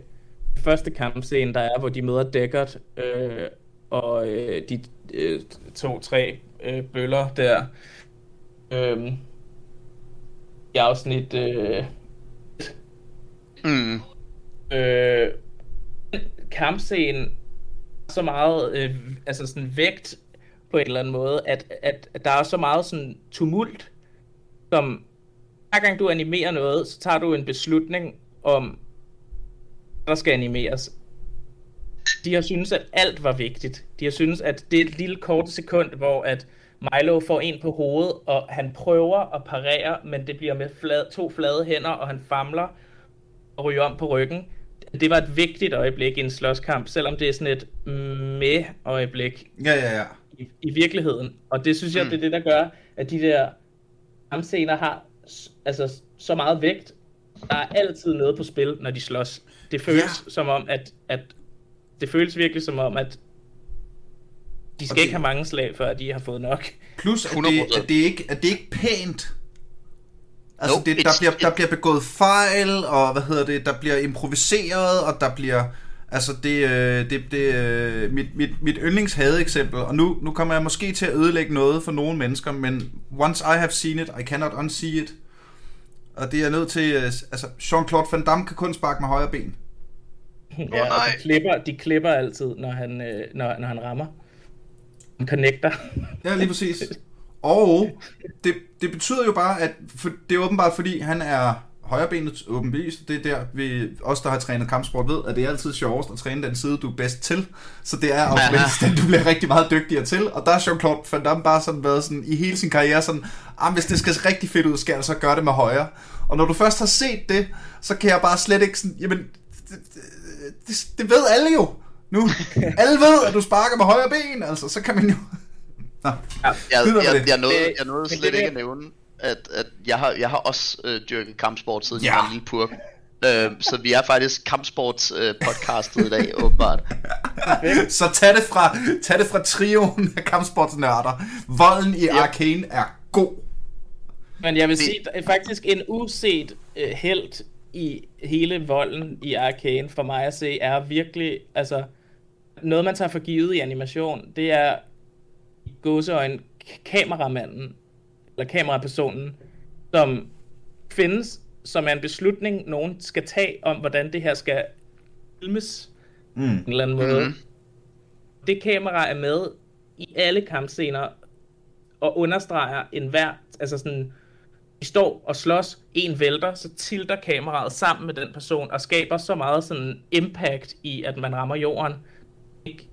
første kampscene, der er, hvor de møder Deckard øh, og øh, de øh, to-tre øh, bøller der. Øh, I afsnit... Øh, Mm. øh, kampscenen så meget øh, altså sådan vægt på en eller anden måde, at, at, at der er så meget sådan tumult, som hver gang du animerer noget, så tager du en beslutning om, hvad der skal animeres. De har synes at alt var vigtigt. De har synes at det er et lille kort sekund, hvor at Milo får en på hovedet, og han prøver at parere, men det bliver med flad, to flade hænder, og han famler og ryge om på ryggen. Det var et vigtigt øjeblik i en slåskamp, selvom det er sådan et med øjeblik Ja, ja, ja. i, i virkeligheden. Og det synes jeg, Mm. det er det, der gør, at de der kampscener har altså, så meget vægt. Der er altid noget på spil, når de slås. Det føles Ja. som om, at, at det føles virkelig som om, at de skal Og ikke have mange slag, før de har fået nok. Plus, at det, 100%. at det, ikke, at det ikke pænt. Altså, Nope, det, der, bliver, der bliver begået fejl, og hvad hedder det, der bliver improviseret, og der bliver... Altså, det, øh, det, det øh, mit, mit, mit yndlingshade eksempel, og nu, nu kommer jeg måske til at ødelægge noget for nogle mennesker, men once I have seen it, I cannot unsee it. Og det er nødt til... øh, Altså, Jean-Claude Van Damme kan kun sparke med højre ben. Ja, og nej. de klipper, de klipper altid, når han, øh, når, når han rammer. Han connecter. Ja, lige præcis. Og det, det betyder jo bare, at for, det er åbenbart, fordi han er højrebenet åbenbevist. Det er der, vi, os der har trænet kampsport ved, at det er altid sjovest at træne den side, du er bedst til. Så det er automatisk den, du bliver rigtig meget dygtigere til. Og der er Jean-Claude Van Damme bare sådan været sådan, i hele sin karriere sådan, ah, hvis det skal se rigtig fedt ud, skal jeg så gøre det med højre. Og når du først har set det, så kan jeg bare slet ikke sådan, jamen, det, det, det ved alle jo nu. Alle ved, at du sparker med højre ben, altså, så kan man jo... Nå. Jeg, med jeg, det. jeg, nåede, jeg nåede slet det ikke at nævne, at, at jeg, har, jeg har også øh, dyrket kampsport siden Ja. jeg var en lille purk. Øh, så vi er faktisk kampsports øh, podcastet i dag, åbenbart. Så tag det fra, tag det fra trioen af kampsportsnørder. Volden i Arcane er god. Men jeg vil Det- sige, at faktisk en uset øh, held i hele volden i Arcane, for mig at se, er virkelig, altså, noget man tager for givet i animation, det er gåseøjne kameramanden, eller kamerapersonen, som findes, som er en beslutning, nogen skal tage om, hvordan det her skal filmes mm. på en eller anden måde. Mm. Det kamera er med i alle kampscener, og understreger enhver, altså sådan, de står og slås, en vælter, så tilter kameraet sammen med den person, og skaber så meget sådan impact i, at man rammer jorden. Ikke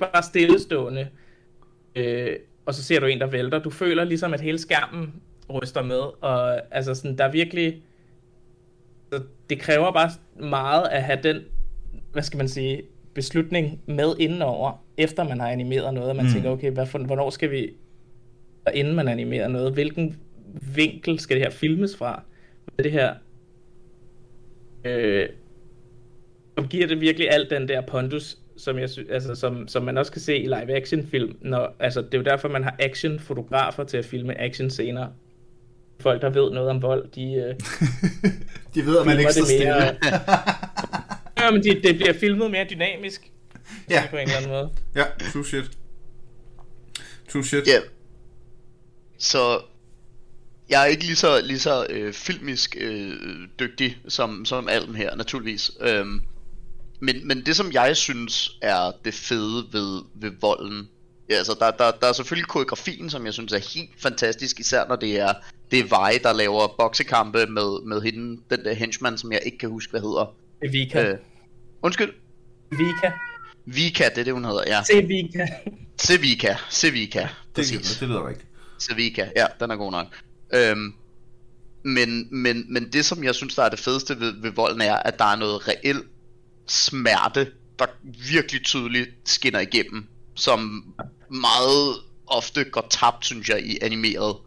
bare stillestående, øh, og så ser du en, der vælter. Du føler ligesom, at hele skærmen ryster med, og altså sådan, der er virkelig, det kræver bare meget at have den, hvad skal man sige, beslutning med indenover, efter man har animeret noget, og man mm. tænker, okay, hvad for, hvornår skal vi, inden man animerer noget, hvilken vinkel skal det her filmes fra? Hvad det her? Øh, som giver det virkelig alt den der pondus, som, jeg sy- altså, som, som man også kan se i live action film. Når, altså, det er jo derfor, man har action fotografer til at filme action scener. Folk, der ved noget om vold, de... Øh, de ved, at man ikke står mere, stille. ja, men det, det bliver filmet mere dynamisk. Ja. På en eller anden måde. Ja, true shit. True shit. Ja. Yeah. Så jeg er ikke lige så, lige så øh, filmisk øh, dygtig som, som Alm her, naturligvis. Øhm, men, men det som jeg synes er det fede ved, ved volden, ja, altså der, der, der er selvfølgelig koreografien, som jeg synes er helt fantastisk, især når det er, det er Vej, der laver boksekampe med, med hende, den der henchman, som jeg ikke kan huske, hvad hedder. Vika. Øh, undskyld? Vika. Vika, det er det, hun hedder, ja. Sevika. Sevika, Sevika, præcis. Det, det lyder rigtigt. Sevika, ja, den er god nok. Øhm, men, men, men det som jeg synes der er det fedeste ved, ved volden er At der er noget reelt smerte Der virkelig tydeligt skinner igennem Som meget ofte går tabt synes jeg I animerede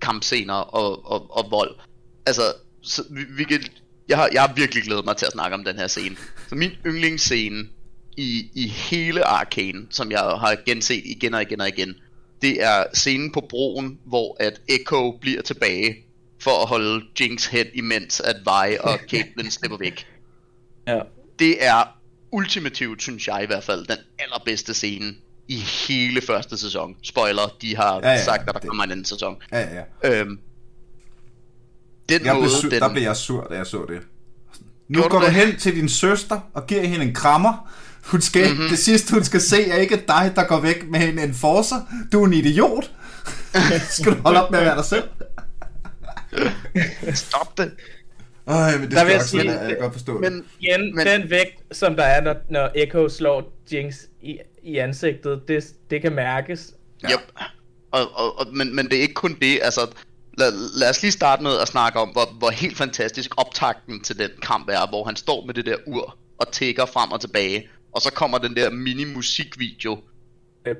kampscener og, og, og vold Altså så vi, vi kan, jeg, har, jeg har virkelig glædet mig til at snakke om den her scene Så min yndlingsscene i, i hele Arcane Som jeg har genset igen og igen og igen det er scenen på broen, hvor at Echo bliver tilbage for at holde Jinx hen, imens at Vi og Caitlyn slipper væk. Ja. Det er ultimativt, synes jeg i hvert fald, den allerbedste scene i hele første sæson. Spoiler, de har ja, ja, sagt, at der det... kommer en anden sæson. Ja, ja. Øhm, den jeg måde, sur, den... Der blev jeg sur, da jeg så det. Nu Gjorde går du, du hen til din søster og giver hende en krammer, hun skal, mm-hmm. Det sidste, hun skal se, er ikke dig, der går væk med en enforcer. Du er en idiot. skal du holde op med at være dig selv? Stop det. Ej, men det der skal jeg, sige, jeg, jeg godt forstå men, Igen, men, den vægt, som der er, når, når Echo slår Jinx i, i ansigtet, det, det kan mærkes. Ja. Yep. Og, og, og, men, men det er ikke kun det, altså lad, lad os lige starte med at snakke om, hvor, hvor helt fantastisk optakten til den kamp er, hvor han står med det der ur og tækker frem og tilbage, og så kommer den der mini musikvideo,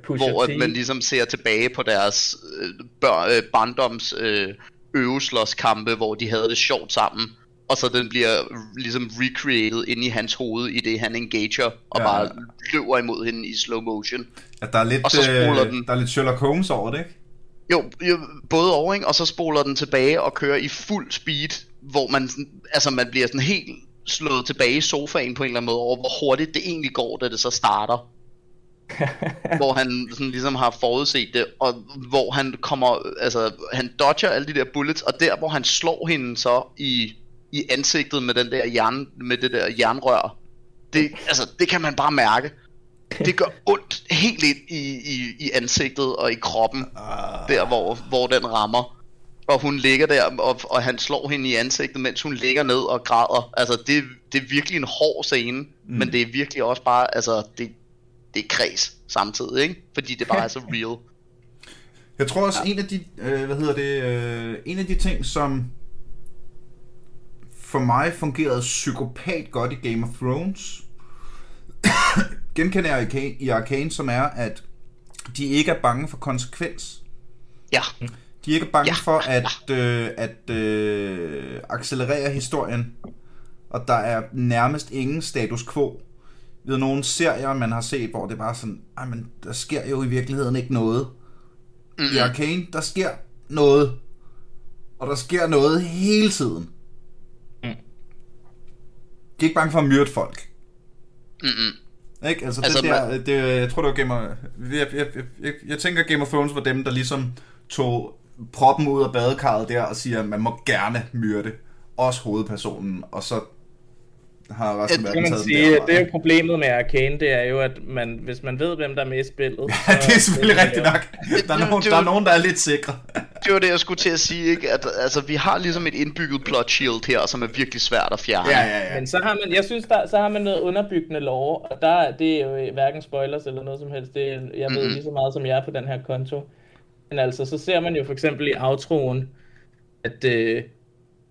hvor at man ligesom ser tilbage på deres øh, bør, øh, barndoms øh, øveslåskampe, hvor de havde det sjovt sammen. Og så den bliver ligesom recreated ind i hans hoved, i det han engager, og ja. bare løber imod hende i slow motion. Ja, der er lidt, og så spoler øh, den. Der er lidt Sherlock Holmes over det, ikke? Jo, jo både over, ikke? og så spoler den tilbage og kører i fuld speed, hvor man, altså man bliver sådan helt slået tilbage i sofaen på en eller anden måde over, hvor hurtigt det egentlig går, da det så starter. hvor han sådan ligesom har forudset det, og hvor han kommer, altså han dodger alle de der bullets, og der hvor han slår hende så i, i ansigtet med den der jern, med det der jernrør, det, altså, det kan man bare mærke. Det gør ondt helt ind i, i, i ansigtet og i kroppen, uh... der hvor, hvor den rammer og hun ligger der, og, og han slår hende i ansigtet, mens hun ligger ned og græder. Altså, det, det er virkelig en hård scene, mm. men det er virkelig også bare, altså, det, det er kreds samtidig, ikke? Fordi det bare er så real. Jeg tror også, ja. en af de, øh, hvad hedder det, øh, en af de ting, som for mig fungerede psykopat godt i Game of Thrones, genkender jeg i Arcane, som er, at de ikke er bange for konsekvens. Ja. De er ikke bange ja. for at, øh, at øh, accelerere historien, og der er nærmest ingen status quo. Ved nogle serier, man har set, hvor det er bare sådan, men der sker jo i virkeligheden ikke noget. Mm-hmm. I Arcane, der sker noget. Og der sker noget hele tiden. De er ikke bange for at myrde folk. Mm-mm. Ikke? Altså, Altså, det der, det, jeg tror, det var Game of... Jeg, jeg, jeg, jeg, jeg tænker, Game of Thrones var dem, der ligesom tog proppen ud af badekarret der og siger, at man må gerne myrde. Også hovedpersonen, og så har resten af kan verden man taget sige, den det er jo problemet med Arcane, det er jo, at man, hvis man ved, hvem der er med i spillet... Ja, det er selvfølgelig rigtigt nok. Der er, nogen, Det- der er nogen, der er lidt sikre. Det var det, jeg skulle til at sige, ikke? At, altså, vi har ligesom et indbygget plot shield her, som er virkelig svært at fjerne. Ja, ja, ja. Men så har man, jeg synes, der, så har man noget underbyggende lov, og der, det er jo hverken spoilers eller noget som helst. Det, er- jeg ved Mhm. lige så meget som jeg er på den her konto. Men altså, så ser man jo for eksempel i outroen, at øh,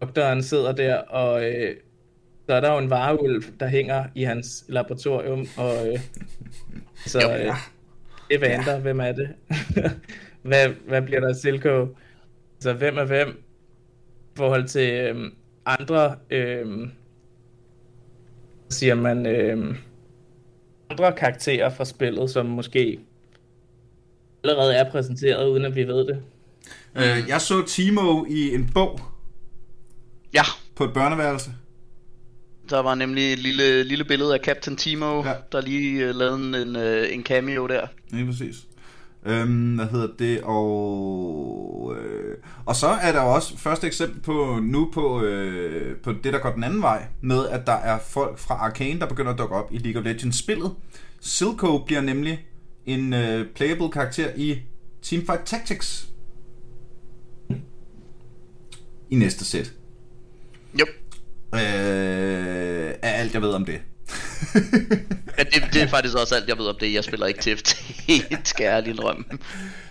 doktoren sidder der, og øh, så er der jo en vareulv, der hænger i hans laboratorium, og øh, så Jo, øh, ja. det venter, ja. hvem er det? hvad, hvad bliver der af Silco? Så hvem er hvem? I forhold til øh, andre, øh, siger man, øh, andre karakterer fra spillet, som måske allerede er præsenteret, uden at vi ved det. Øh, jeg så Timo i en bog ja. på et børneværelse. Der var nemlig et lille, lille billede af Captain Timo, Ja. ja. der lige uh, lavede en, en, uh, en cameo der. Lige præcis. Øhm, hvad hedder det? Og, øh, og så er der jo også første eksempel på nu på, øh, på det, der går den anden vej, med at der er folk fra Arcane, der begynder at dukke op i League of Legends spillet. Silco bliver nemlig en øh, playable karakter i Teamfight Tactics. I næste sæt. Jo. Øh, er alt, jeg ved om det. Ja, det, det er faktisk også alt, jeg ved om det. Jeg spiller ikke TFT, skal jeg ærligt indrømme.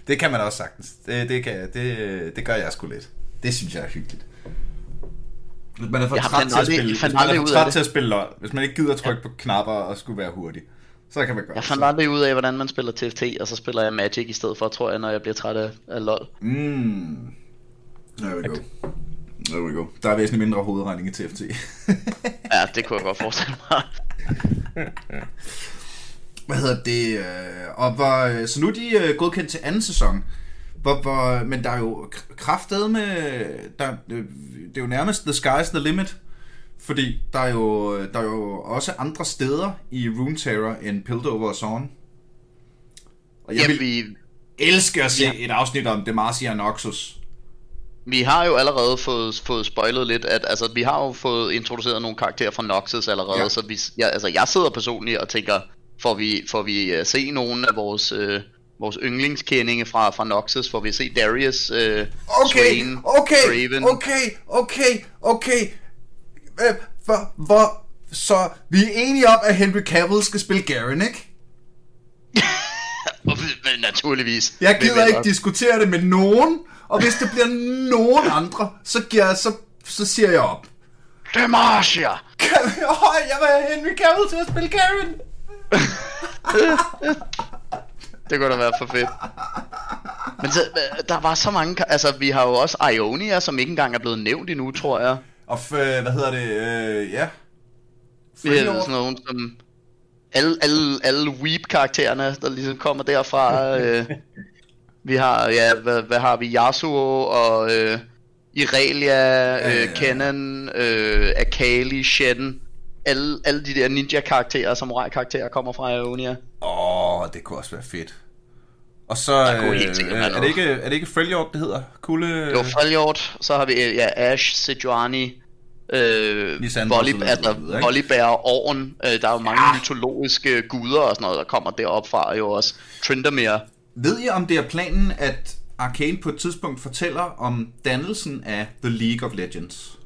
Det kan man også sagtens. Det, det, kan, det, det gør jeg sgu lidt. Det synes jeg er hyggeligt. Hvis man er for Jeg træt til at spille, hvis man er for træt til at spille LOL, hvis man ikke gider trykke på knapper og skulle være hurtig, så kan man gøre Jeg fandt aldrig ud af, hvordan man spiller TFT, og så spiller jeg Magic i stedet for, tror jeg, når jeg bliver træt af, af LoL. Mm. There we go. There we go. Der er væsentligt mindre hovedregning i TFT. Ja, det kunne jeg godt forestille mig. Hvad hedder det? øh, Og hvor, så nu er de øh, godkendt til anden sæson. Hvor, hvor, men der er jo kraftedet med... Der, øh, det er jo nærmest the sky's the limit. Fordi der er jo, der er jo også andre steder i Runeterra end Piltover og Zorn. Og jeg Jamen, vil vi, elske at se ja. et afsnit om Demacia Noxus. Vi har jo allerede fået, fået spoilet lidt, at altså, vi har jo fået introduceret nogle karakterer fra Noxus allerede, Ja. så vi, ja, altså, jeg sidder personligt og tænker, får vi, får vi uh, se nogle af vores, uh, vores yndlingskendinge fra, fra Noxus, får vi se Darius, uh, Okay, Swain, okay, Draven. okay, okay, okay. Øh, Hvor, hvor, så vi er enige om, at Henry Cavill skal spille Garen, ikke? Naturligvis. Jeg gider ikke diskutere det med nogen, og hvis det bliver nogen andre, så, giver jeg, så, så siger jeg op. Demacia! Kan, oh, jeg have Henry Cavill til at spille Garen. Det kunne da være for fedt. Men så, øh, der var så mange... Altså, vi har jo også Ionia, som ikke engang er blevet nævnt endnu, tror jeg. Og f- hvad hedder det? Øh, ja. Det er sådan nogen som... Alle, alle, alle Weep-karaktererne, der ligesom kommer derfra. øh, vi har, ja, hvad, hvad har vi? Yasuo og øh, Irelia, ja, ja. øh, Kennen, øh, Akali, Shen. Alle, alle de der ninja-karakterer, samurai-karakterer kommer fra Ionia. Åh, oh, det kunne også være fedt. Og så øh, sikkert er, det ikke, er det ikke Freljord, det hedder? Kugle... Jo, Freljord, så har vi ja, Ash, Sejuani, øh, videre, altså? Volleybær, Orn, øh, der er jo mange ja. mytologiske guder og sådan noget, der kommer derop fra jo også. Tryndamere, Ved I, om det er planen, at Arcane på et tidspunkt fortæller om dannelsen af The League of Legends?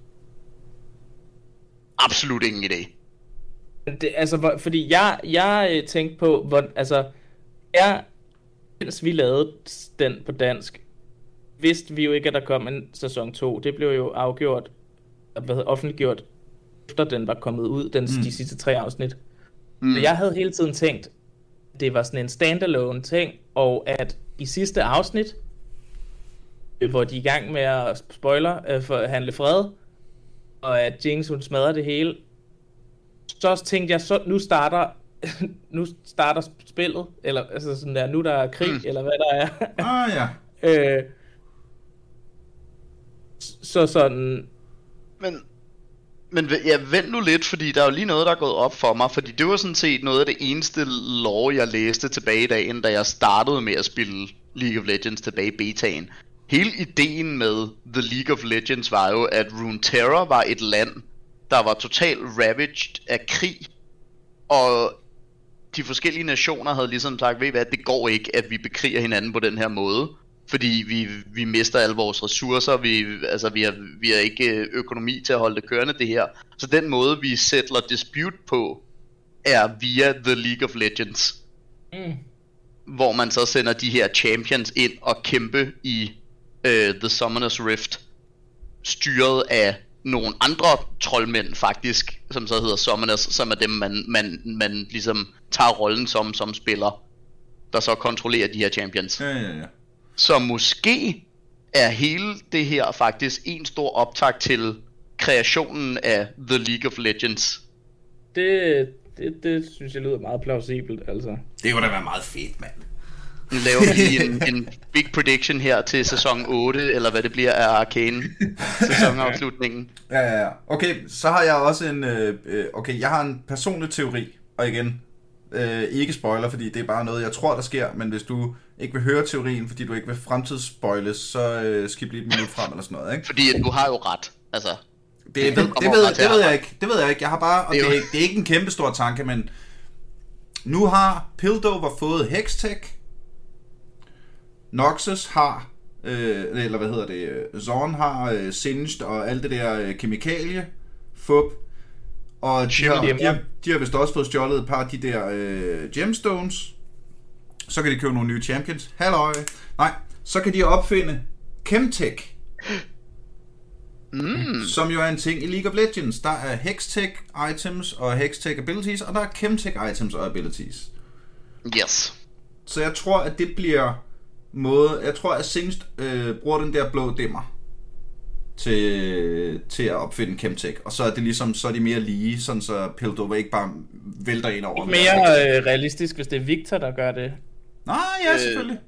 absolut ingen idé. Det, altså, fordi jeg, jeg øh, tænkte på, hvor, altså, jeg, mens vi lavede den på dansk, vidste vi jo ikke, at der kom en sæson 2. Det blev jo afgjort, hvad hedder, offentliggjort, efter den var kommet ud, den, mm. de sidste tre afsnit. Mm. Så jeg havde hele tiden tænkt, det var sådan en standalone ting, og at i sidste afsnit, hvor de er i gang med at spoiler øh, for at handle fred, og at Jinx hun smadrer det hele, så tænkte jeg, så nu starter nu starter spillet, eller altså sådan der, nu der er krig. Mm. eller hvad der er. Ah ja. øh, så sådan, Men men ja, vent nu lidt, fordi der er jo lige noget, der er gået op for mig, fordi det var sådan set noget af det eneste lore, jeg læste tilbage i dagen, da jeg startede med at spille League of Legends tilbage i betaen. Hele ideen med The League of Legends var jo, at Runeterra var et land, der var totalt ravaged af krig, og de forskellige nationer havde ligesom sagt, ved I hvad, det går ikke, at vi bekriger hinanden på den her måde fordi vi, vi mister alle vores ressourcer, vi, altså vi har, vi har ikke øh, økonomi til at holde det kørende det her. Så den måde vi sætter dispute på, er via The League of Legends. Mm. Hvor man så sender de her champions ind og kæmpe i uh, The Summoner's Rift, styret af nogle andre troldmænd faktisk, som så hedder Summoners, som er dem man, man, man ligesom tager rollen som, som spiller, der så kontrollerer de her champions. Ja, ja, ja. Så måske er hele det her faktisk en stor optag til kreationen af The League of Legends. Det, det, det synes jeg lyder meget plausibelt, altså. Det kunne da være meget fedt, mand. Nu laver vi lige en, en big prediction her til sæson 8, eller hvad det bliver af Arcane sæsonafslutningen. Ja, ja, ja. Okay, så har jeg også en... Øh, øh okay, jeg har en personlig teori, og igen, øh, ikke spoiler, fordi det er bare noget, jeg tror, der sker, men hvis du ikke vil høre teorien, fordi du ikke vil fremtidsspoiles, så øh, skip lige et minut frem eller sådan noget, ikke? Fordi du har jo ret, altså. Det, det, ved, det, ved, det ved jeg ikke, det ved jeg ikke. Jeg har bare, og det, er, det, det er ikke en kæmpe stor tanke, men nu har Pildover fået Hextech, Noxus har, øh, eller hvad hedder det, Zorn har øh, Singed og alt det der øh, kemikalie, fup, og de har, de, har, de har vist også fået stjålet et par af de der øh, gemstones, så kan de købe nogle nye champions. Halløj. Nej, så kan de opfinde Chemtech. Mm. Som jo er en ting i League of Legends. Der er Hextech items og Hextech abilities, og der er Chemtech items og abilities. Yes. Så jeg tror, at det bliver måde... Jeg tror, at Singst øh, bruger den der blå dimmer til, til at opfinde Chemtech. Og så er det ligesom, så er de mere lige, sådan så Piltover ikke bare vælter ind over. Mere øh, realistisk, hvis det er Victor, der gør det. Nej, ja, øh, selvfølgelig.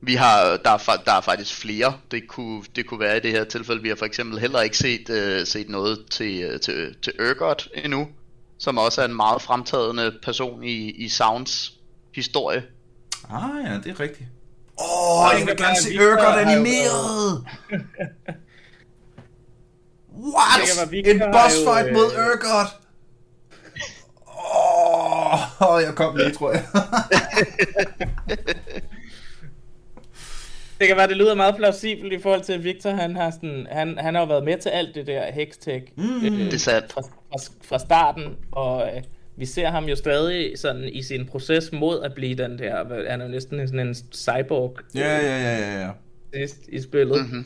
Vi har, der er, der er faktisk flere, det kunne, det kunne være i det her tilfælde. Vi har for eksempel heller ikke set, uh, set noget til, uh, til, til Urgot endnu, som også er en meget fremtagende person i, i Sounds historie. Ah ja, det er rigtigt. Åh, oh, jeg vil gerne se Urgot animeret! What? En boss fight mod øh, Urgot! Åh, oh, jeg kom lige, tror jeg. det kan være, det lyder meget plausibelt i forhold til, at Victor han har, sådan, han, han har jo været med til alt det der Hextech mm, øh, det er sandt. Fra, fra, fra starten, og øh, vi ser ham jo stadig sådan i sin proces mod at blive den der, han er jo næsten sådan en cyborg. Ja, ja, ja, ja, ja. Sidst i spillet. Mm-hmm.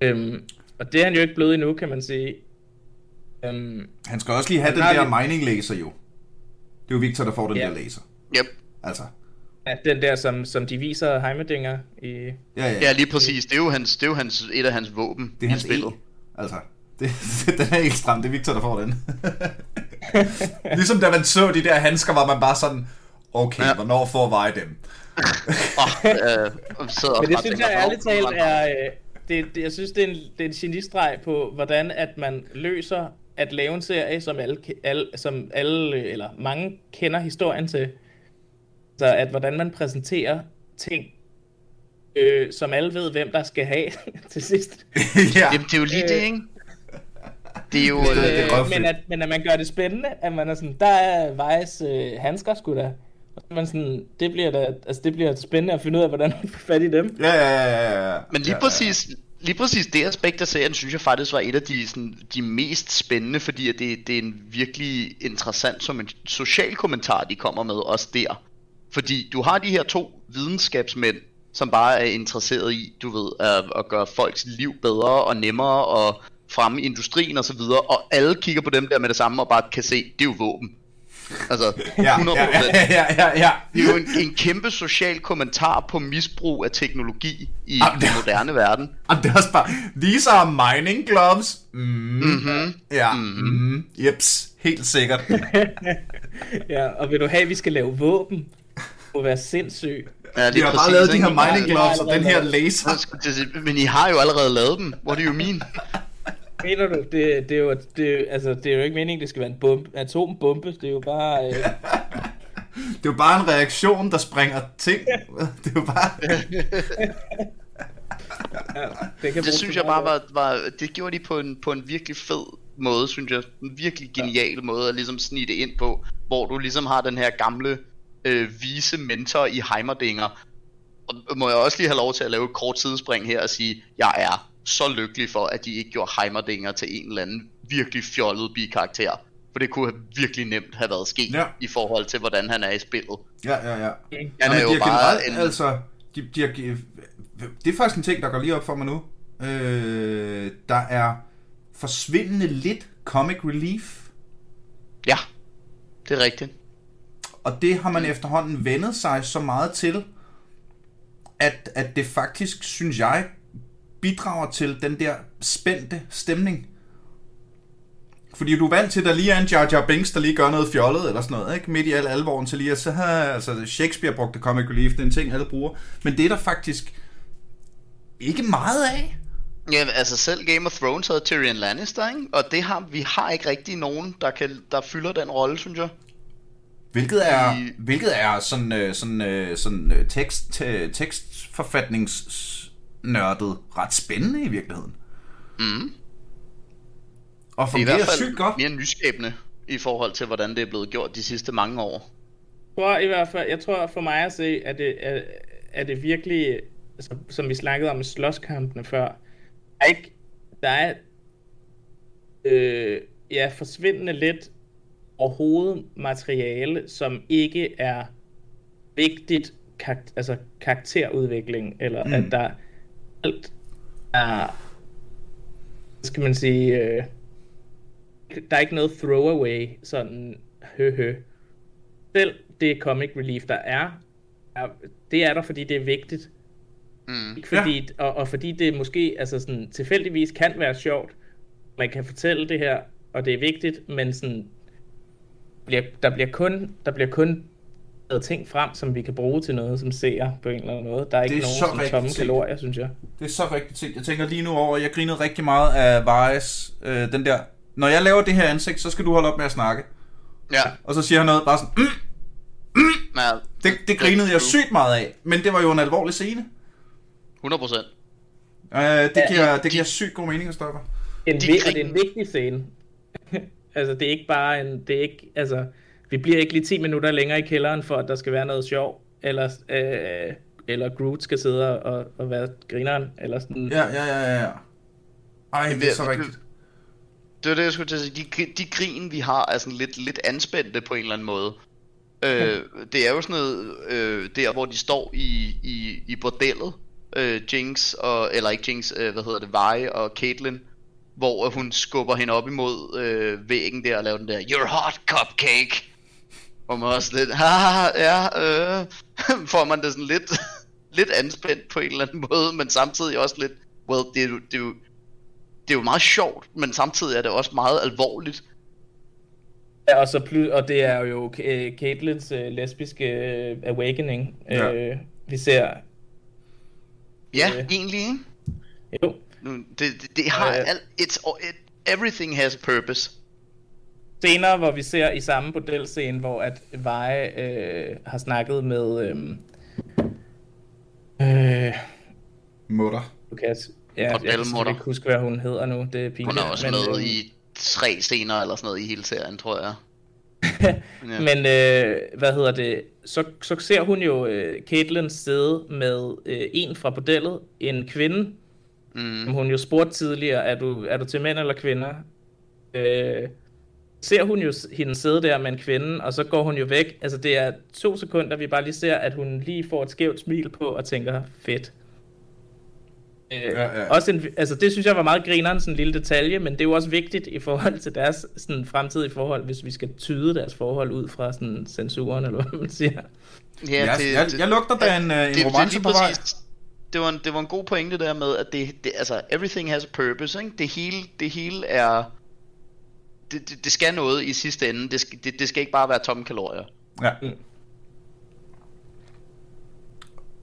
Øhm, og det er han jo ikke blevet endnu, kan man sige. Øhm, han skal også lige have den der mining laser jo. Det er jo Victor, der får den ja. der laser. Yep. Altså. Ja, den der, som, som de viser Heimerdinger i... Ja, ja. ja, lige præcis. Det er jo, hans, det er jo hans, et af hans våben det er hans spillet. E. Altså, det, den er helt stram. Det er Victor, der får den. ligesom da man så de der handsker, var man bare sådan, okay, ja. hvornår får jeg dem? oh, øh, Men det synes jeg ærligt talt er... Øh, det, det, jeg synes, det er, en, det er en genistreg på, hvordan at man løser at lave en serie, som alle, alle, som alle eller mange kender historien til. Så at hvordan man præsenterer ting, øh, som alle ved, hvem der skal have til sidst. ja. Jamen, det er jo lige det, ikke? Det er jo... Men, øh, det men, at, men at man gør det spændende, at man er sådan, der er Vejs øh, handsker sgu da. Og man sådan, det bliver da, altså det bliver spændende at finde ud af, hvordan man får fat i dem. Ja, ja, ja, ja. ja. Men lige ja, præcis, lige præcis det aspekt af serien, synes jeg faktisk var et af de, sådan, de mest spændende, fordi at det, det er en virkelig interessant som en social kommentar, de kommer med også der. Fordi du har de her to videnskabsmænd, som bare er interesseret i, du ved, at, at gøre folks liv bedre og nemmere og fremme industrien og så videre, og alle kigger på dem der med det samme og bare kan se, det er jo våben. Altså, 100%. Ja, ja, ja, ja, ja. Det er jo en, en kæmpe social kommentar på misbrug af teknologi i Jamen, den moderne verden. Jamen, det er også bare, these are mining gloves. Mm. Mm-hmm. Ja, mm-hmm. mm, jeps, helt sikkert. ja, og vil du have, at vi skal lave våben? Det må være sindssygt. Ja, de har præcis, bare lavet de her mining gloves og den her laser. Men I har jo allerede lavet dem. What do you mean? mener du? Det, det, er jo, det, altså, det er jo ikke meningen, det skal være en bombe, atombombe. Det er jo bare... Øh... det er jo bare en reaktion, der springer ting. Det er jo bare... ja, det, kan det synes jeg bare var, var, det gjorde de på en, på en virkelig fed måde, synes jeg. En virkelig genial ja. måde at ligesom snige det ind på, hvor du ligesom har den her gamle øh, vise mentor i Heimerdinger. Og må jeg også lige have lov til at lave et kort sidespring her og sige, jeg er så lykkelig for, at de ikke gjorde Heimerdinger til en eller anden virkelig fjollet bikarakter. For det kunne have virkelig nemt have været sket ja. i forhold til, hvordan han er i spillet. Ja, ja, ja. Han er jo bare en... Altså, de, de har, det er faktisk en ting, der går lige op for mig nu. Øh, der er forsvindende lidt comic relief. Ja, det er rigtigt. Og det har man efterhånden vendet sig så meget til, at, at det faktisk, synes jeg, bidrager til den der spændte stemning. Fordi du er vant til, at der lige er en Jar Jar Binks, der lige gør noget fjollet eller sådan noget, ikke? Midt i al alvoren til lige at så har, altså Shakespeare brugte comic relief, det er en ting, alle bruger. Men det er der faktisk ikke meget af. Ja, altså selv Game of Thrones havde Tyrion Lannister, ikke? Og det har, vi har ikke rigtig nogen, der, kan, der fylder den rolle, synes jeg. Hvilket er, I... hvilket er sådan, øh, sådan, øh, sådan øh, tekst, tekstforfatningsnørdet ret spændende i virkeligheden. Mm. Og fungerer det er i hvert fald sygt godt. mere nyskabende i forhold til, hvordan det er blevet gjort de sidste mange år. Jeg tror i hvert fald, jeg tror for mig at se, at det, er, er det virkelig, altså, som vi snakkede om i slåskampene før, er ikke, der er øh, ja, forsvindende lidt overhovedet materiale, som ikke er vigtigt kar- altså karakterudvikling, eller mm. at der alt er, skal man sige, øh, der er ikke noget throwaway, sådan hø hø. Selv det comic relief, der er, er, det er der, fordi det er vigtigt. Mm. Ikke fordi, ja. og, og fordi det måske altså sådan, tilfældigvis kan være sjovt. Man kan fortælle det her, og det er vigtigt, men sådan, bliver, der, bliver kun, der bliver kun ting frem, som vi kan bruge til noget, som ser på en eller anden måde. Der er ikke er nogen som tomme kalorier, synes jeg. Det er så rigtigt set. Jeg tænker lige nu over, jeg grinede rigtig meget af Vares, øh, den der, når jeg laver det her ansigt, så skal du holde op med at snakke. Ja. Og så siger han noget bare sådan, mm, mm. Ja, det, det grinede jeg sygt meget af, men det var jo en alvorlig scene. 100 procent. Uh, det, giver, det giver sygt god mening at stoppe. En, de det er en vigtig scene. altså, det er ikke bare en... Det er ikke, altså, vi bliver ikke lige 10 minutter længere i kælderen, for at der skal være noget sjov, eller, øh, eller Groot skal sidde og, og være grineren, eller sådan. Ja, ja, ja, ja. Ej, det er så rigtigt. Det var det, jeg skulle til at sige. De, de grin, vi har, er sådan lidt, lidt anspændte på en eller anden måde. Øh, det er jo sådan noget, øh, der hvor de står i, i, i bordellet, øh, Jinx, og, eller ikke Jinx, øh, hvad hedder det, Vi og Caitlyn, hvor hun skubber hende op imod øh, væggen der og laver den der, You're hot cupcake! Hvor man også lidt, haha, ja, øh, får man det sådan lidt, lidt anspændt på en eller anden måde, men samtidig også lidt, well, det er jo, det er jo, det er jo meget sjovt, men samtidig er det også meget alvorligt. Ja, og, så ply- og det er jo Caitlins uh, lesbiske uh, awakening, ja. vi ser. Ja, uh, egentlig, ikke? Jo. Det, det, det har uh, alt, it's, it, everything has a purpose. Senere, hvor vi ser i samme modelscene, hvor at Veje uh, har snakket med... Um, uh, Mutter. Lukas. Ja, jeg kan ikke huske, hvad hun hedder nu. Det er pinligt. Hun er også men, med øh, i tre scener eller sådan noget i hele serien, tror jeg. ja. Men øh, hvad hedder det? Så, så ser hun jo øh, Caitlyn sidde med øh, en fra bordellet, en kvinde, mm. som hun jo spurgte tidligere, er du, er du til mænd eller kvinder? Øh, ser hun jo hende sidde der med en kvinde, og så går hun jo væk. Altså det er to sekunder, vi bare lige ser, at hun lige får et skævt smil på og tænker, fedt. Øh, ja, ja. Også en, altså det synes jeg var meget grineren, sådan en lille detalje, men det er jo også vigtigt i forhold til deres sådan, fremtidige forhold, hvis vi skal tyde deres forhold ud fra sådan, censuren, eller hvad man siger. Ja, det, jeg, jeg, lugter da en, øh, en det, romance det, på vej. Det var, en, det var en god pointe der med, at det, det, altså, everything has a purpose, ikke? Det hele, det hele er... Det, det, det skal noget i sidste ende. Det skal, det, det skal ikke bare være tomme kalorier. Ja. Mm.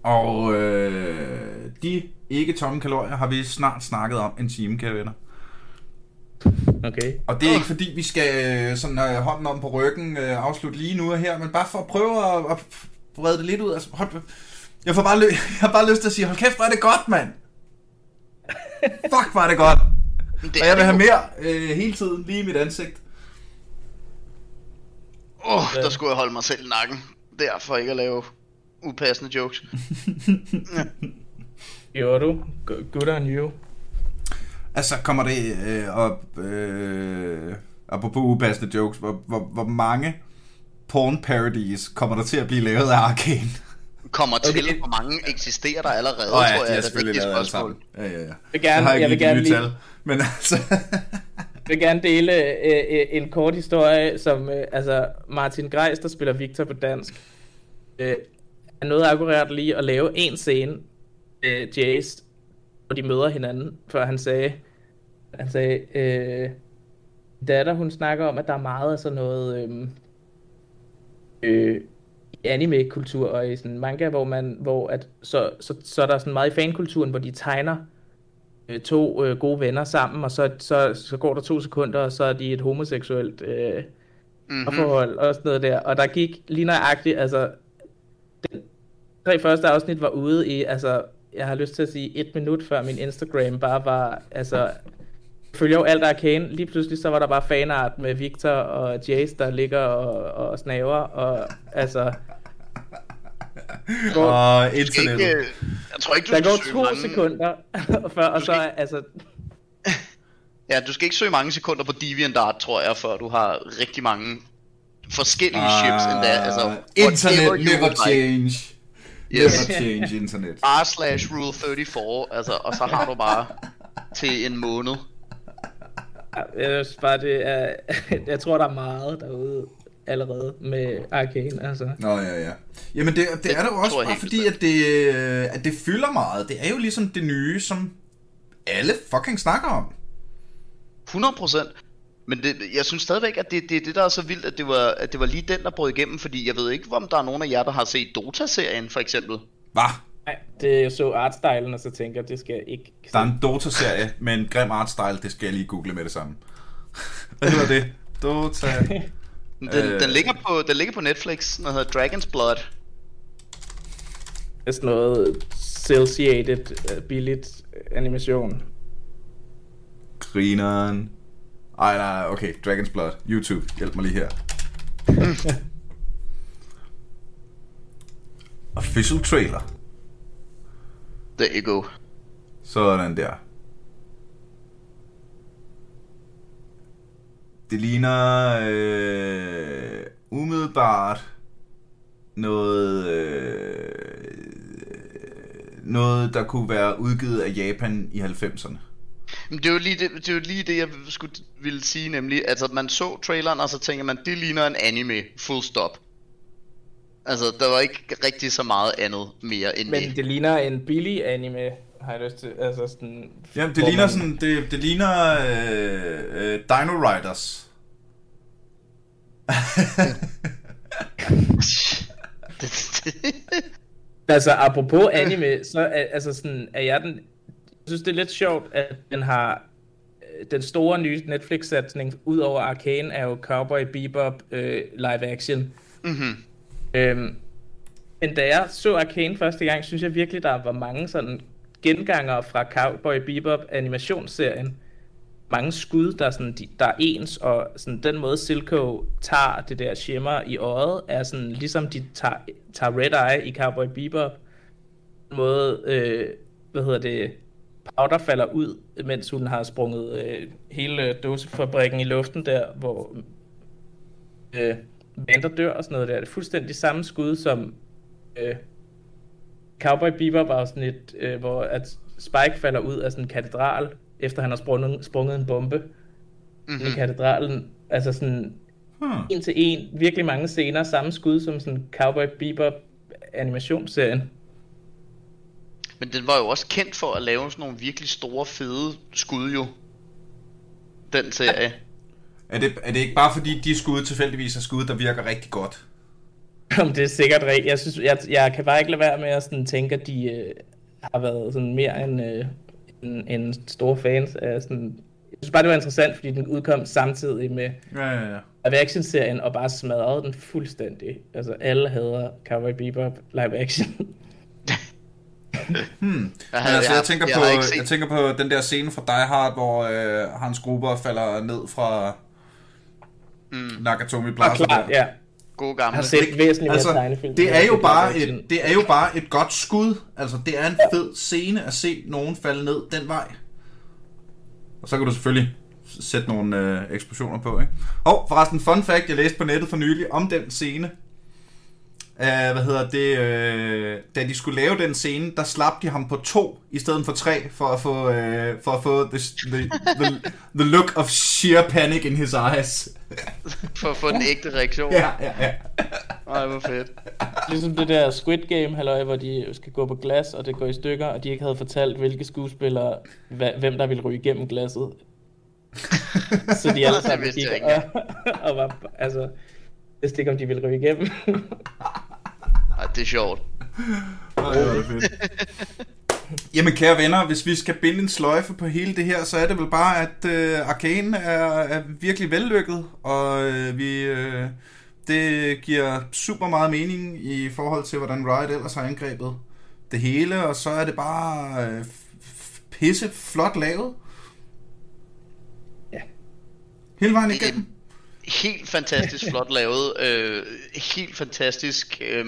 Og øh, de ikke tomme kalorier har vi snart snakket om en time, kære venner. Okay. Og det er ikke fordi, vi skal øh, sådan uh, hånden om på ryggen uh, afslutte lige nu og her, men bare for at prøve at, at brede det lidt ud. Altså, hold, jeg, får bare lø- jeg har bare lyst til at sige, hold kæft, hvor er det godt, mand! Fuck, hvor er det godt! Det og jeg vil have mere øh, hele tiden, lige i mit ansigt. Åh, oh, der skulle jeg holde mig selv i nakken. Der, for ikke at lave upassende jokes. Gjorde du? Good on you. Altså, kommer det øh, op... Øh, apropos upassende jokes, hvor, hvor, hvor mange porn parodies kommer der til at blive lavet af Arkane? Kommer til, okay. hvor mange eksisterer der allerede, oh, ja, tror jeg, de er er det vigtige spørgsmål. Ja, ja, ja. Jeg vil gerne, jeg, jeg vil gerne lige, tal, men altså... jeg vil gerne dele øh, øh, en kort historie, som øh, altså Martin Greis, der spiller Victor på dansk, øh, er noget akkurat lige at lave en scene øh, Jace, hvor de møder hinanden, før han sagde, han sagde, øh, datter, hun snakker om, at der er meget af sådan noget øhm, øh, øh, anime-kultur og i sådan manga, hvor man, hvor at, så, så, så er der sådan meget i fankulturen, hvor de tegner to øh, gode venner sammen, og så, så, så går der to sekunder, og så er de et homoseksuelt øh, mm-hmm. forhold og sådan noget der. Og der gik lige nøjagtigt, altså, den tre første afsnit var ude i, altså, jeg har lyst til at sige et minut før min Instagram bare var, altså, følger jo alt Arcane. Lige pludselig så var der bare fanart med Victor og Jace, der ligger og, og snaver, og altså... Går, og internet. Ikke, jeg tror ikke, du der går to mange... sekunder før, og så ikke... altså... Ja, du skal ikke søge mange sekunder på DeviantArt, tror jeg, før du har rigtig mange forskellige uh, chips endda. Altså, internet never change. Yes. Never change internet. R slash rule 34, altså, og så har du bare til en måned. Jeg synes bare, det er, jeg tror, der er meget derude allerede med Arcane, altså. Nå, ja, ja. Jamen, det, det, det er det jo også bare fordi, at det, at det fylder meget. Det er jo ligesom det nye, som alle fucking snakker om. 100 procent. Men det, jeg synes stadigvæk, at det, det, det der er så vildt, at det, var, at det var lige den, der brød igennem, fordi jeg ved ikke, om der er nogen af jer, der har set Dota-serien, for eksempel. Hvad? Nej, det er så artstylen, og så tænker jeg, det skal jeg ikke... Der er en Dota-serie med en grim artstyle, det skal jeg lige google med det samme. Hvad hedder det? Dota... Den, øh... den, ligger på, den ligger på Netflix, den hedder Dragon's Blood. Det er sådan noget cel-shaded, uh, billigt animation. Grineren. Ej, nej, okay. Dragon's Blood. YouTube. Hjælp mig lige her. Official trailer. There you go. Sådan der. Det ligner øh, umiddelbart noget øh, noget der kunne være udgivet af Japan i 90'erne. Men det er jo lige det, det, er jo lige det jeg skulle ville sige nemlig, altså man så traileren og så tænker man det ligner en anime full stop. Altså der var ikke rigtig så meget andet mere end Men det. det ligner en billig anime har jeg lyst til. Altså sådan... Jamen, det ligner man... sådan, det, det ligner øh, øh, Dino Riders. altså, apropos anime, så er, altså sådan, er jeg den... Jeg synes, det er lidt sjovt, at den har... øh, Den store nye Netflix-satsning, ud over Arcane, er jo Cowboy Bebop øh, live action. Mm-hmm. Øhm, men da jeg så Arcane første gang, synes jeg virkelig, der var mange sådan genganger fra Cowboy Bebop animationsserien. Mange skud, der er, sådan, der er ens, og sådan, den måde Silco tager det der shimmer i øjet, er sådan, ligesom de tager, tager Red Eye i Cowboy Bebop. Den måde, øh, hvad hedder det, Powder falder ud, mens hun har sprunget øh, hele dåsefabrikken i luften der, hvor øh, Vander dør og sådan noget der. Det er fuldstændig samme skud som øh, Cowboy Bebop var sådan et, øh, hvor at Spike falder ud af sådan en katedral, efter han har sprunget, sprunget en bombe mm-hmm. i katedralen. Altså sådan hmm. en til en, virkelig mange scener, samme skud som sådan Cowboy Bebop animationsserien. Men den var jo også kendt for at lave sådan nogle virkelig store, fede skud jo. Den serie. Er det, er det ikke bare fordi de skud tilfældigvis er skud, der virker rigtig godt? Om det er sikkert rigtigt. Jeg, synes, jeg, jeg kan bare ikke lade være med at sådan tænke, at de øh, har været sådan mere end, øh, end, end store fans af sådan synes bare, det var interessant, fordi den udkom samtidig med Ja, ja, ja. live action serien og bare smadrede den fuldstændig. Altså alle hader Cowboy Bebop live action. Jeg, havde, altså, jeg, tænker jeg, på, jeg tænker på den der scene fra Die Hard, hvor øh, Hans Gruber falder ned fra mm. Nakatomi Plaza. klart, der. ja. Gode Jeg gamle. har set væsentligt Altså, tegnefilm. det er jo bare et, det er jo bare et godt skud. Altså, det er en fed scene at se nogen falde ned den vej. Og så kan du selvfølgelig sætte nogle øh, eksplosioner på, ikke? Og forresten, fun fact, jeg læste på nettet for nylig om den scene. Uh, hvad hedder det? Uh, da de skulle lave den scene, der slap de ham på to i stedet for tre, for at få, uh, for at få the, the, the, the look of sheer panic in his eyes. For at få den ægte reaktion. ja, ja, ja. Ej, hvor fedt. Ligesom det der Squid Game, halløj, hvor de skal gå på glas, og det går i stykker, og de ikke havde fortalt, hvilke skuespillere, hva- hvem der ville ryge igennem glasset. Så de alle Det sammen gik og, og var, altså, vidste ikke, om de ville ryge igennem. Ej, det er sjovt. Ej, hvor er det fedt. Jamen kære venner, hvis vi skal binde en sløjfe på hele det her, så er det vel bare, at øh, Arcane er, er virkelig vellykket, og øh, vi, øh, det giver super meget mening i forhold til, hvordan Riot ellers har angrebet det hele, og så er det bare øh, pisse flot lavet. Ja. Hele vejen Det igennem. Helt fantastisk flot lavet. Øh, helt fantastisk... Øh,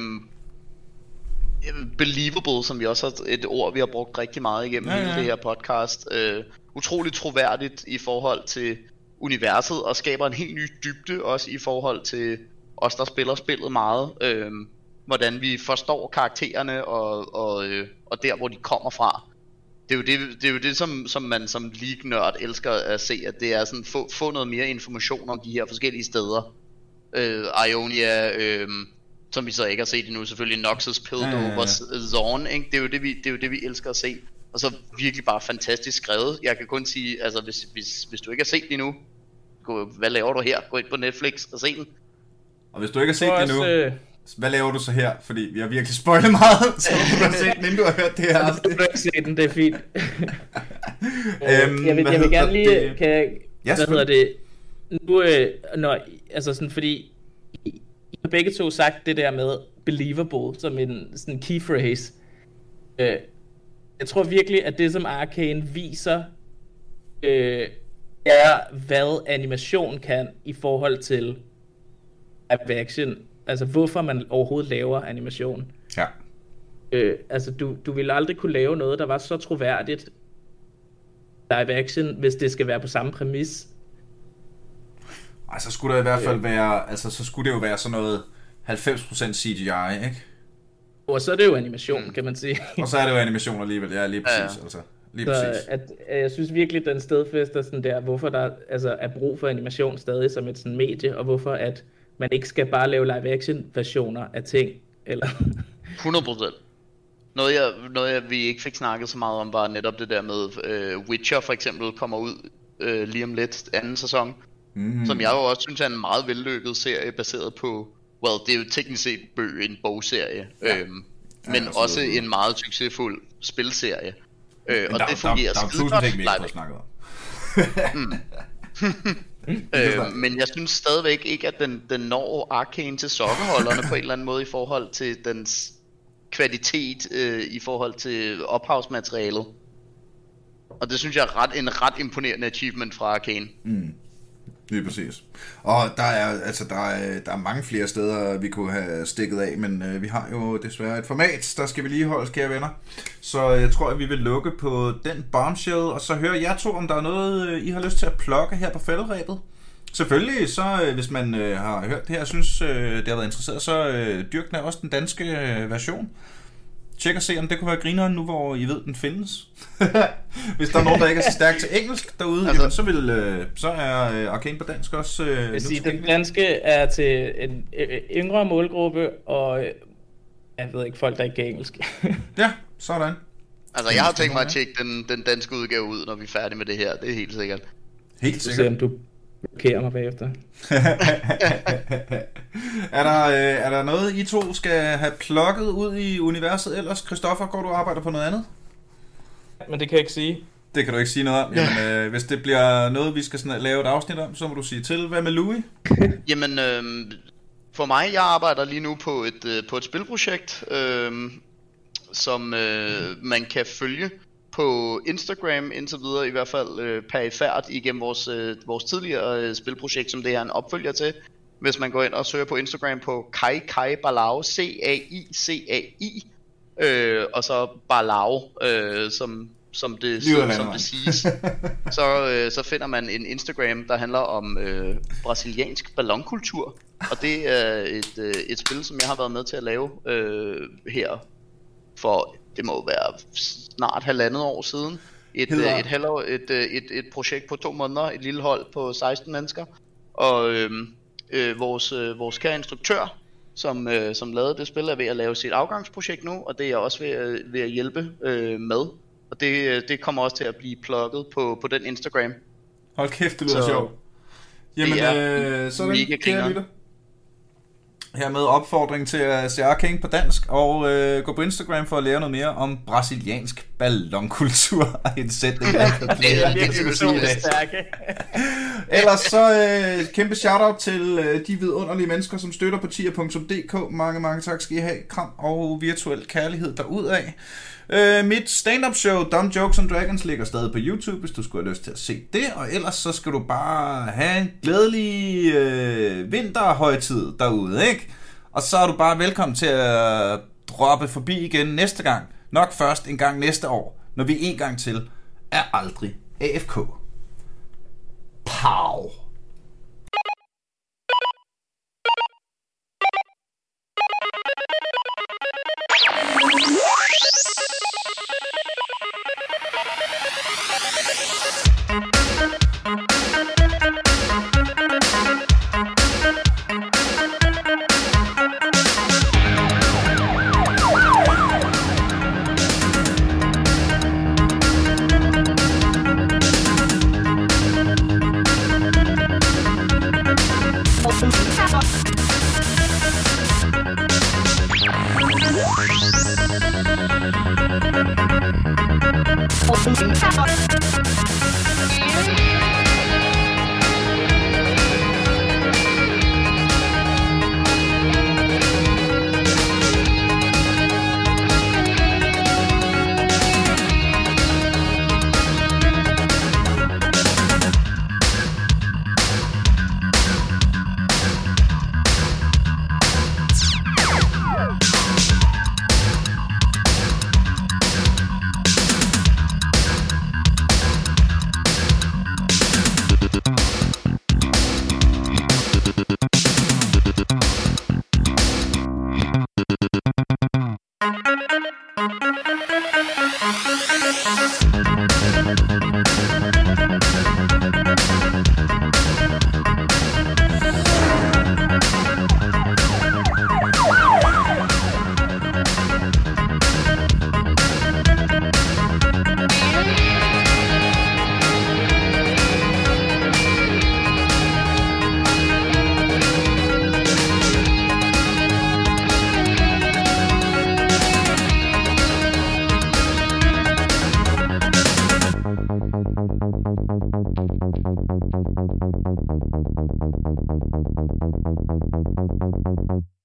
believable, som vi også har et ord, vi har brugt rigtig meget igennem Ja, ja, hele det her podcast. Øh, utroligt troværdigt i forhold til universet, og skaber en helt ny dybde også i forhold til os, der spiller spillet meget. Øh, hvordan vi forstår karaktererne, og, og, øh, og der, hvor de kommer fra. Det er jo det, det, er jo det som, som man som league-nørd elsker at se, at det er sådan, få, få noget mere information om de her forskellige steder. Øh, Ionia, øh, som vi så ikke har set endnu, selvfølgelig Noxus, Piltover, Ja, ja, ja. Zorn, ikke? Det, er jo det, vi, det er jo det, vi elsker at se. Og så virkelig bare fantastisk skrevet. Jeg kan kun sige, altså hvis, hvis, hvis du ikke har set det endnu, gå, hvad laver du her? Gå ind på Netflix og se den. Og hvis du ikke har set det også, nu, øh, hvad laver du så her? Fordi vi har virkelig spoilet meget, så du har set den, inden du har hørt det her. Du har ikke set den, det er fint. Øhm, øhm, jeg vil, jeg vil gerne lige, det? kan jeg, Ja, hvad hedder det, nu, øh, når, altså sådan, fordi I, I har begge to sagt det der med believable, som en sådan key phrase. Øh, jeg tror virkelig, at det som Arcane viser, øh, er hvad animation kan i forhold til live action. Altså hvorfor man overhovedet laver animation. Ja. Øh, altså, du, du ville aldrig kunne lave noget, der var så troværdigt live action, hvis det skal være på samme præmis. Ej, så skulle der i hvert fald være, altså så skulle det jo være sådan noget 90% CGI, ikke? Og så er det jo animation, kan man sige. Og så er det jo animation alligevel, ja, lige præcis, Ja, altså. Lige Så præcis. at, at jeg synes virkelig, den stedfæster sådan der, hvorfor der altså, er brug for animation stadig som et sådan medie, og hvorfor at man ikke skal bare lave live action versioner af ting. Eller 100%. Noget, jeg, noget jeg, vi ikke fik snakket så meget om, var netop det der med øh, Witcher for eksempel kommer ud øh, lige om lidt anden sæson. Mm. Som jeg jo også synes er en meget vellykket serie baseret på, well, det er jo teknisk set bøg, en bogserie, ja. øhm, men absolut. også en meget succesfuld spilserie. Øh, Men og der, det fungerer der, der er skide tusind godt ting, vi ikke har snakket om. Øh, men jeg synes stadigvæk ikke, at den, den når Arcane til sokkeholderne på en eller anden måde i forhold til dens kvalitet øh, i forhold til ophavsmaterialet. Og det synes jeg er ret, en ret imponerende achievement fra Arcane. Lige præcis. Og der er, altså, der, er, der er mange flere steder, vi kunne have stikket af, men øh, vi har jo desværre et format, der skal vi lige holde, kære venner. Så jeg tror, at vi vil lukke på den bombshell, og så hører jeg to, om der er noget, øh, I har lyst til at plukke her på fælderæbet. Selvfølgelig, så øh, hvis man øh, har hørt det her og synes, øh, det har været interesseret, så øh, dyrk også den danske øh, version. Tjek og se, om det kunne være grineren nu, hvor I ved, den findes. Hvis der er nogen, der ikke er så stærk til engelsk derude, Altså- jamen, så, vil, øh, så er øh, Arcane på dansk også øh, nu sige, den danske er til en øh, yngre målgruppe, og øh, jeg ved ikke, folk der ikke kan engelsk. Ja, sådan. Altså jeg har tænkt mig at tjekke den, den danske udgave ud, når vi er færdige med det her, det er helt sikkert. Helt Så se, sikkert. om du blokerer mig bagefter. er, der, øh, er der noget, I to skal have plukket ud i universet ellers? Christoffer, går du og arbejder på noget andet? Men det kan jeg ikke sige. Det kan du ikke sige noget om. Jamen, øh, hvis det bliver noget, vi skal sådan lave et afsnit om, så må du sige til. Hvad med Louis? Jamen, øh, for mig, jeg arbejder lige nu på et, øh, på et spilprojekt, øh, som øh, man kan følge på Instagram indtil videre, i hvert fald øh, perifært igennem vores, øh, vores tidligere øh, spilprojekt, som det er en opfølger til. Hvis man går ind og søger på Instagram på Kai Kai Balau, C-A-I-C-A-I, øh, og så Balau, øh, som, som, det, som, som det siges, så, øh, så finder man en Instagram, der handler om øh, brasiliansk ballonkultur. Og det er et, øh, et spil, som jeg har været med til at lave øh, her for, det må være snart halvandet år siden. Et, øh, et, halvår, et, øh, et, et projekt på to måneder, et lille hold på 16 mennesker. Og øh, øh, vores, øh, vores kære instruktør, som, øh, som lavede det spil, er ved at lave sit afgangsprojekt nu, og det er jeg også ved, ved at hjælpe øh, med. Og det, øh, det kommer også til at blive plukket på, på den Instagram. Hold kæft, det lyder sjovt. Jamen, øh, så er det kære lytter. Hermed opfordring til at se Arcane på dansk, og øh, gå på Instagram for at lære noget mere om brasiliansk ballonkultur. en sætning, jeg det er virkelig stærke. Ellers så øh, kæmpe shoutout til øh, de vidunderlige mennesker, som støtter på tier.dk. Mange, mange tak skal I have. Kram og virtuel kærlighed derudad. Øh, mit stand-up show, Dumb Jokes and Dragons, ligger stadig på YouTube, hvis du skulle have lyst til at se det. Og ellers så skal du bare have en glædelig øh, vinterhøjtid derude, ikke? Og så er du bare velkommen til at droppe forbi igen næste gang. Nok først en gang næste år, når vi en gang til er aldrig AFK. Pow!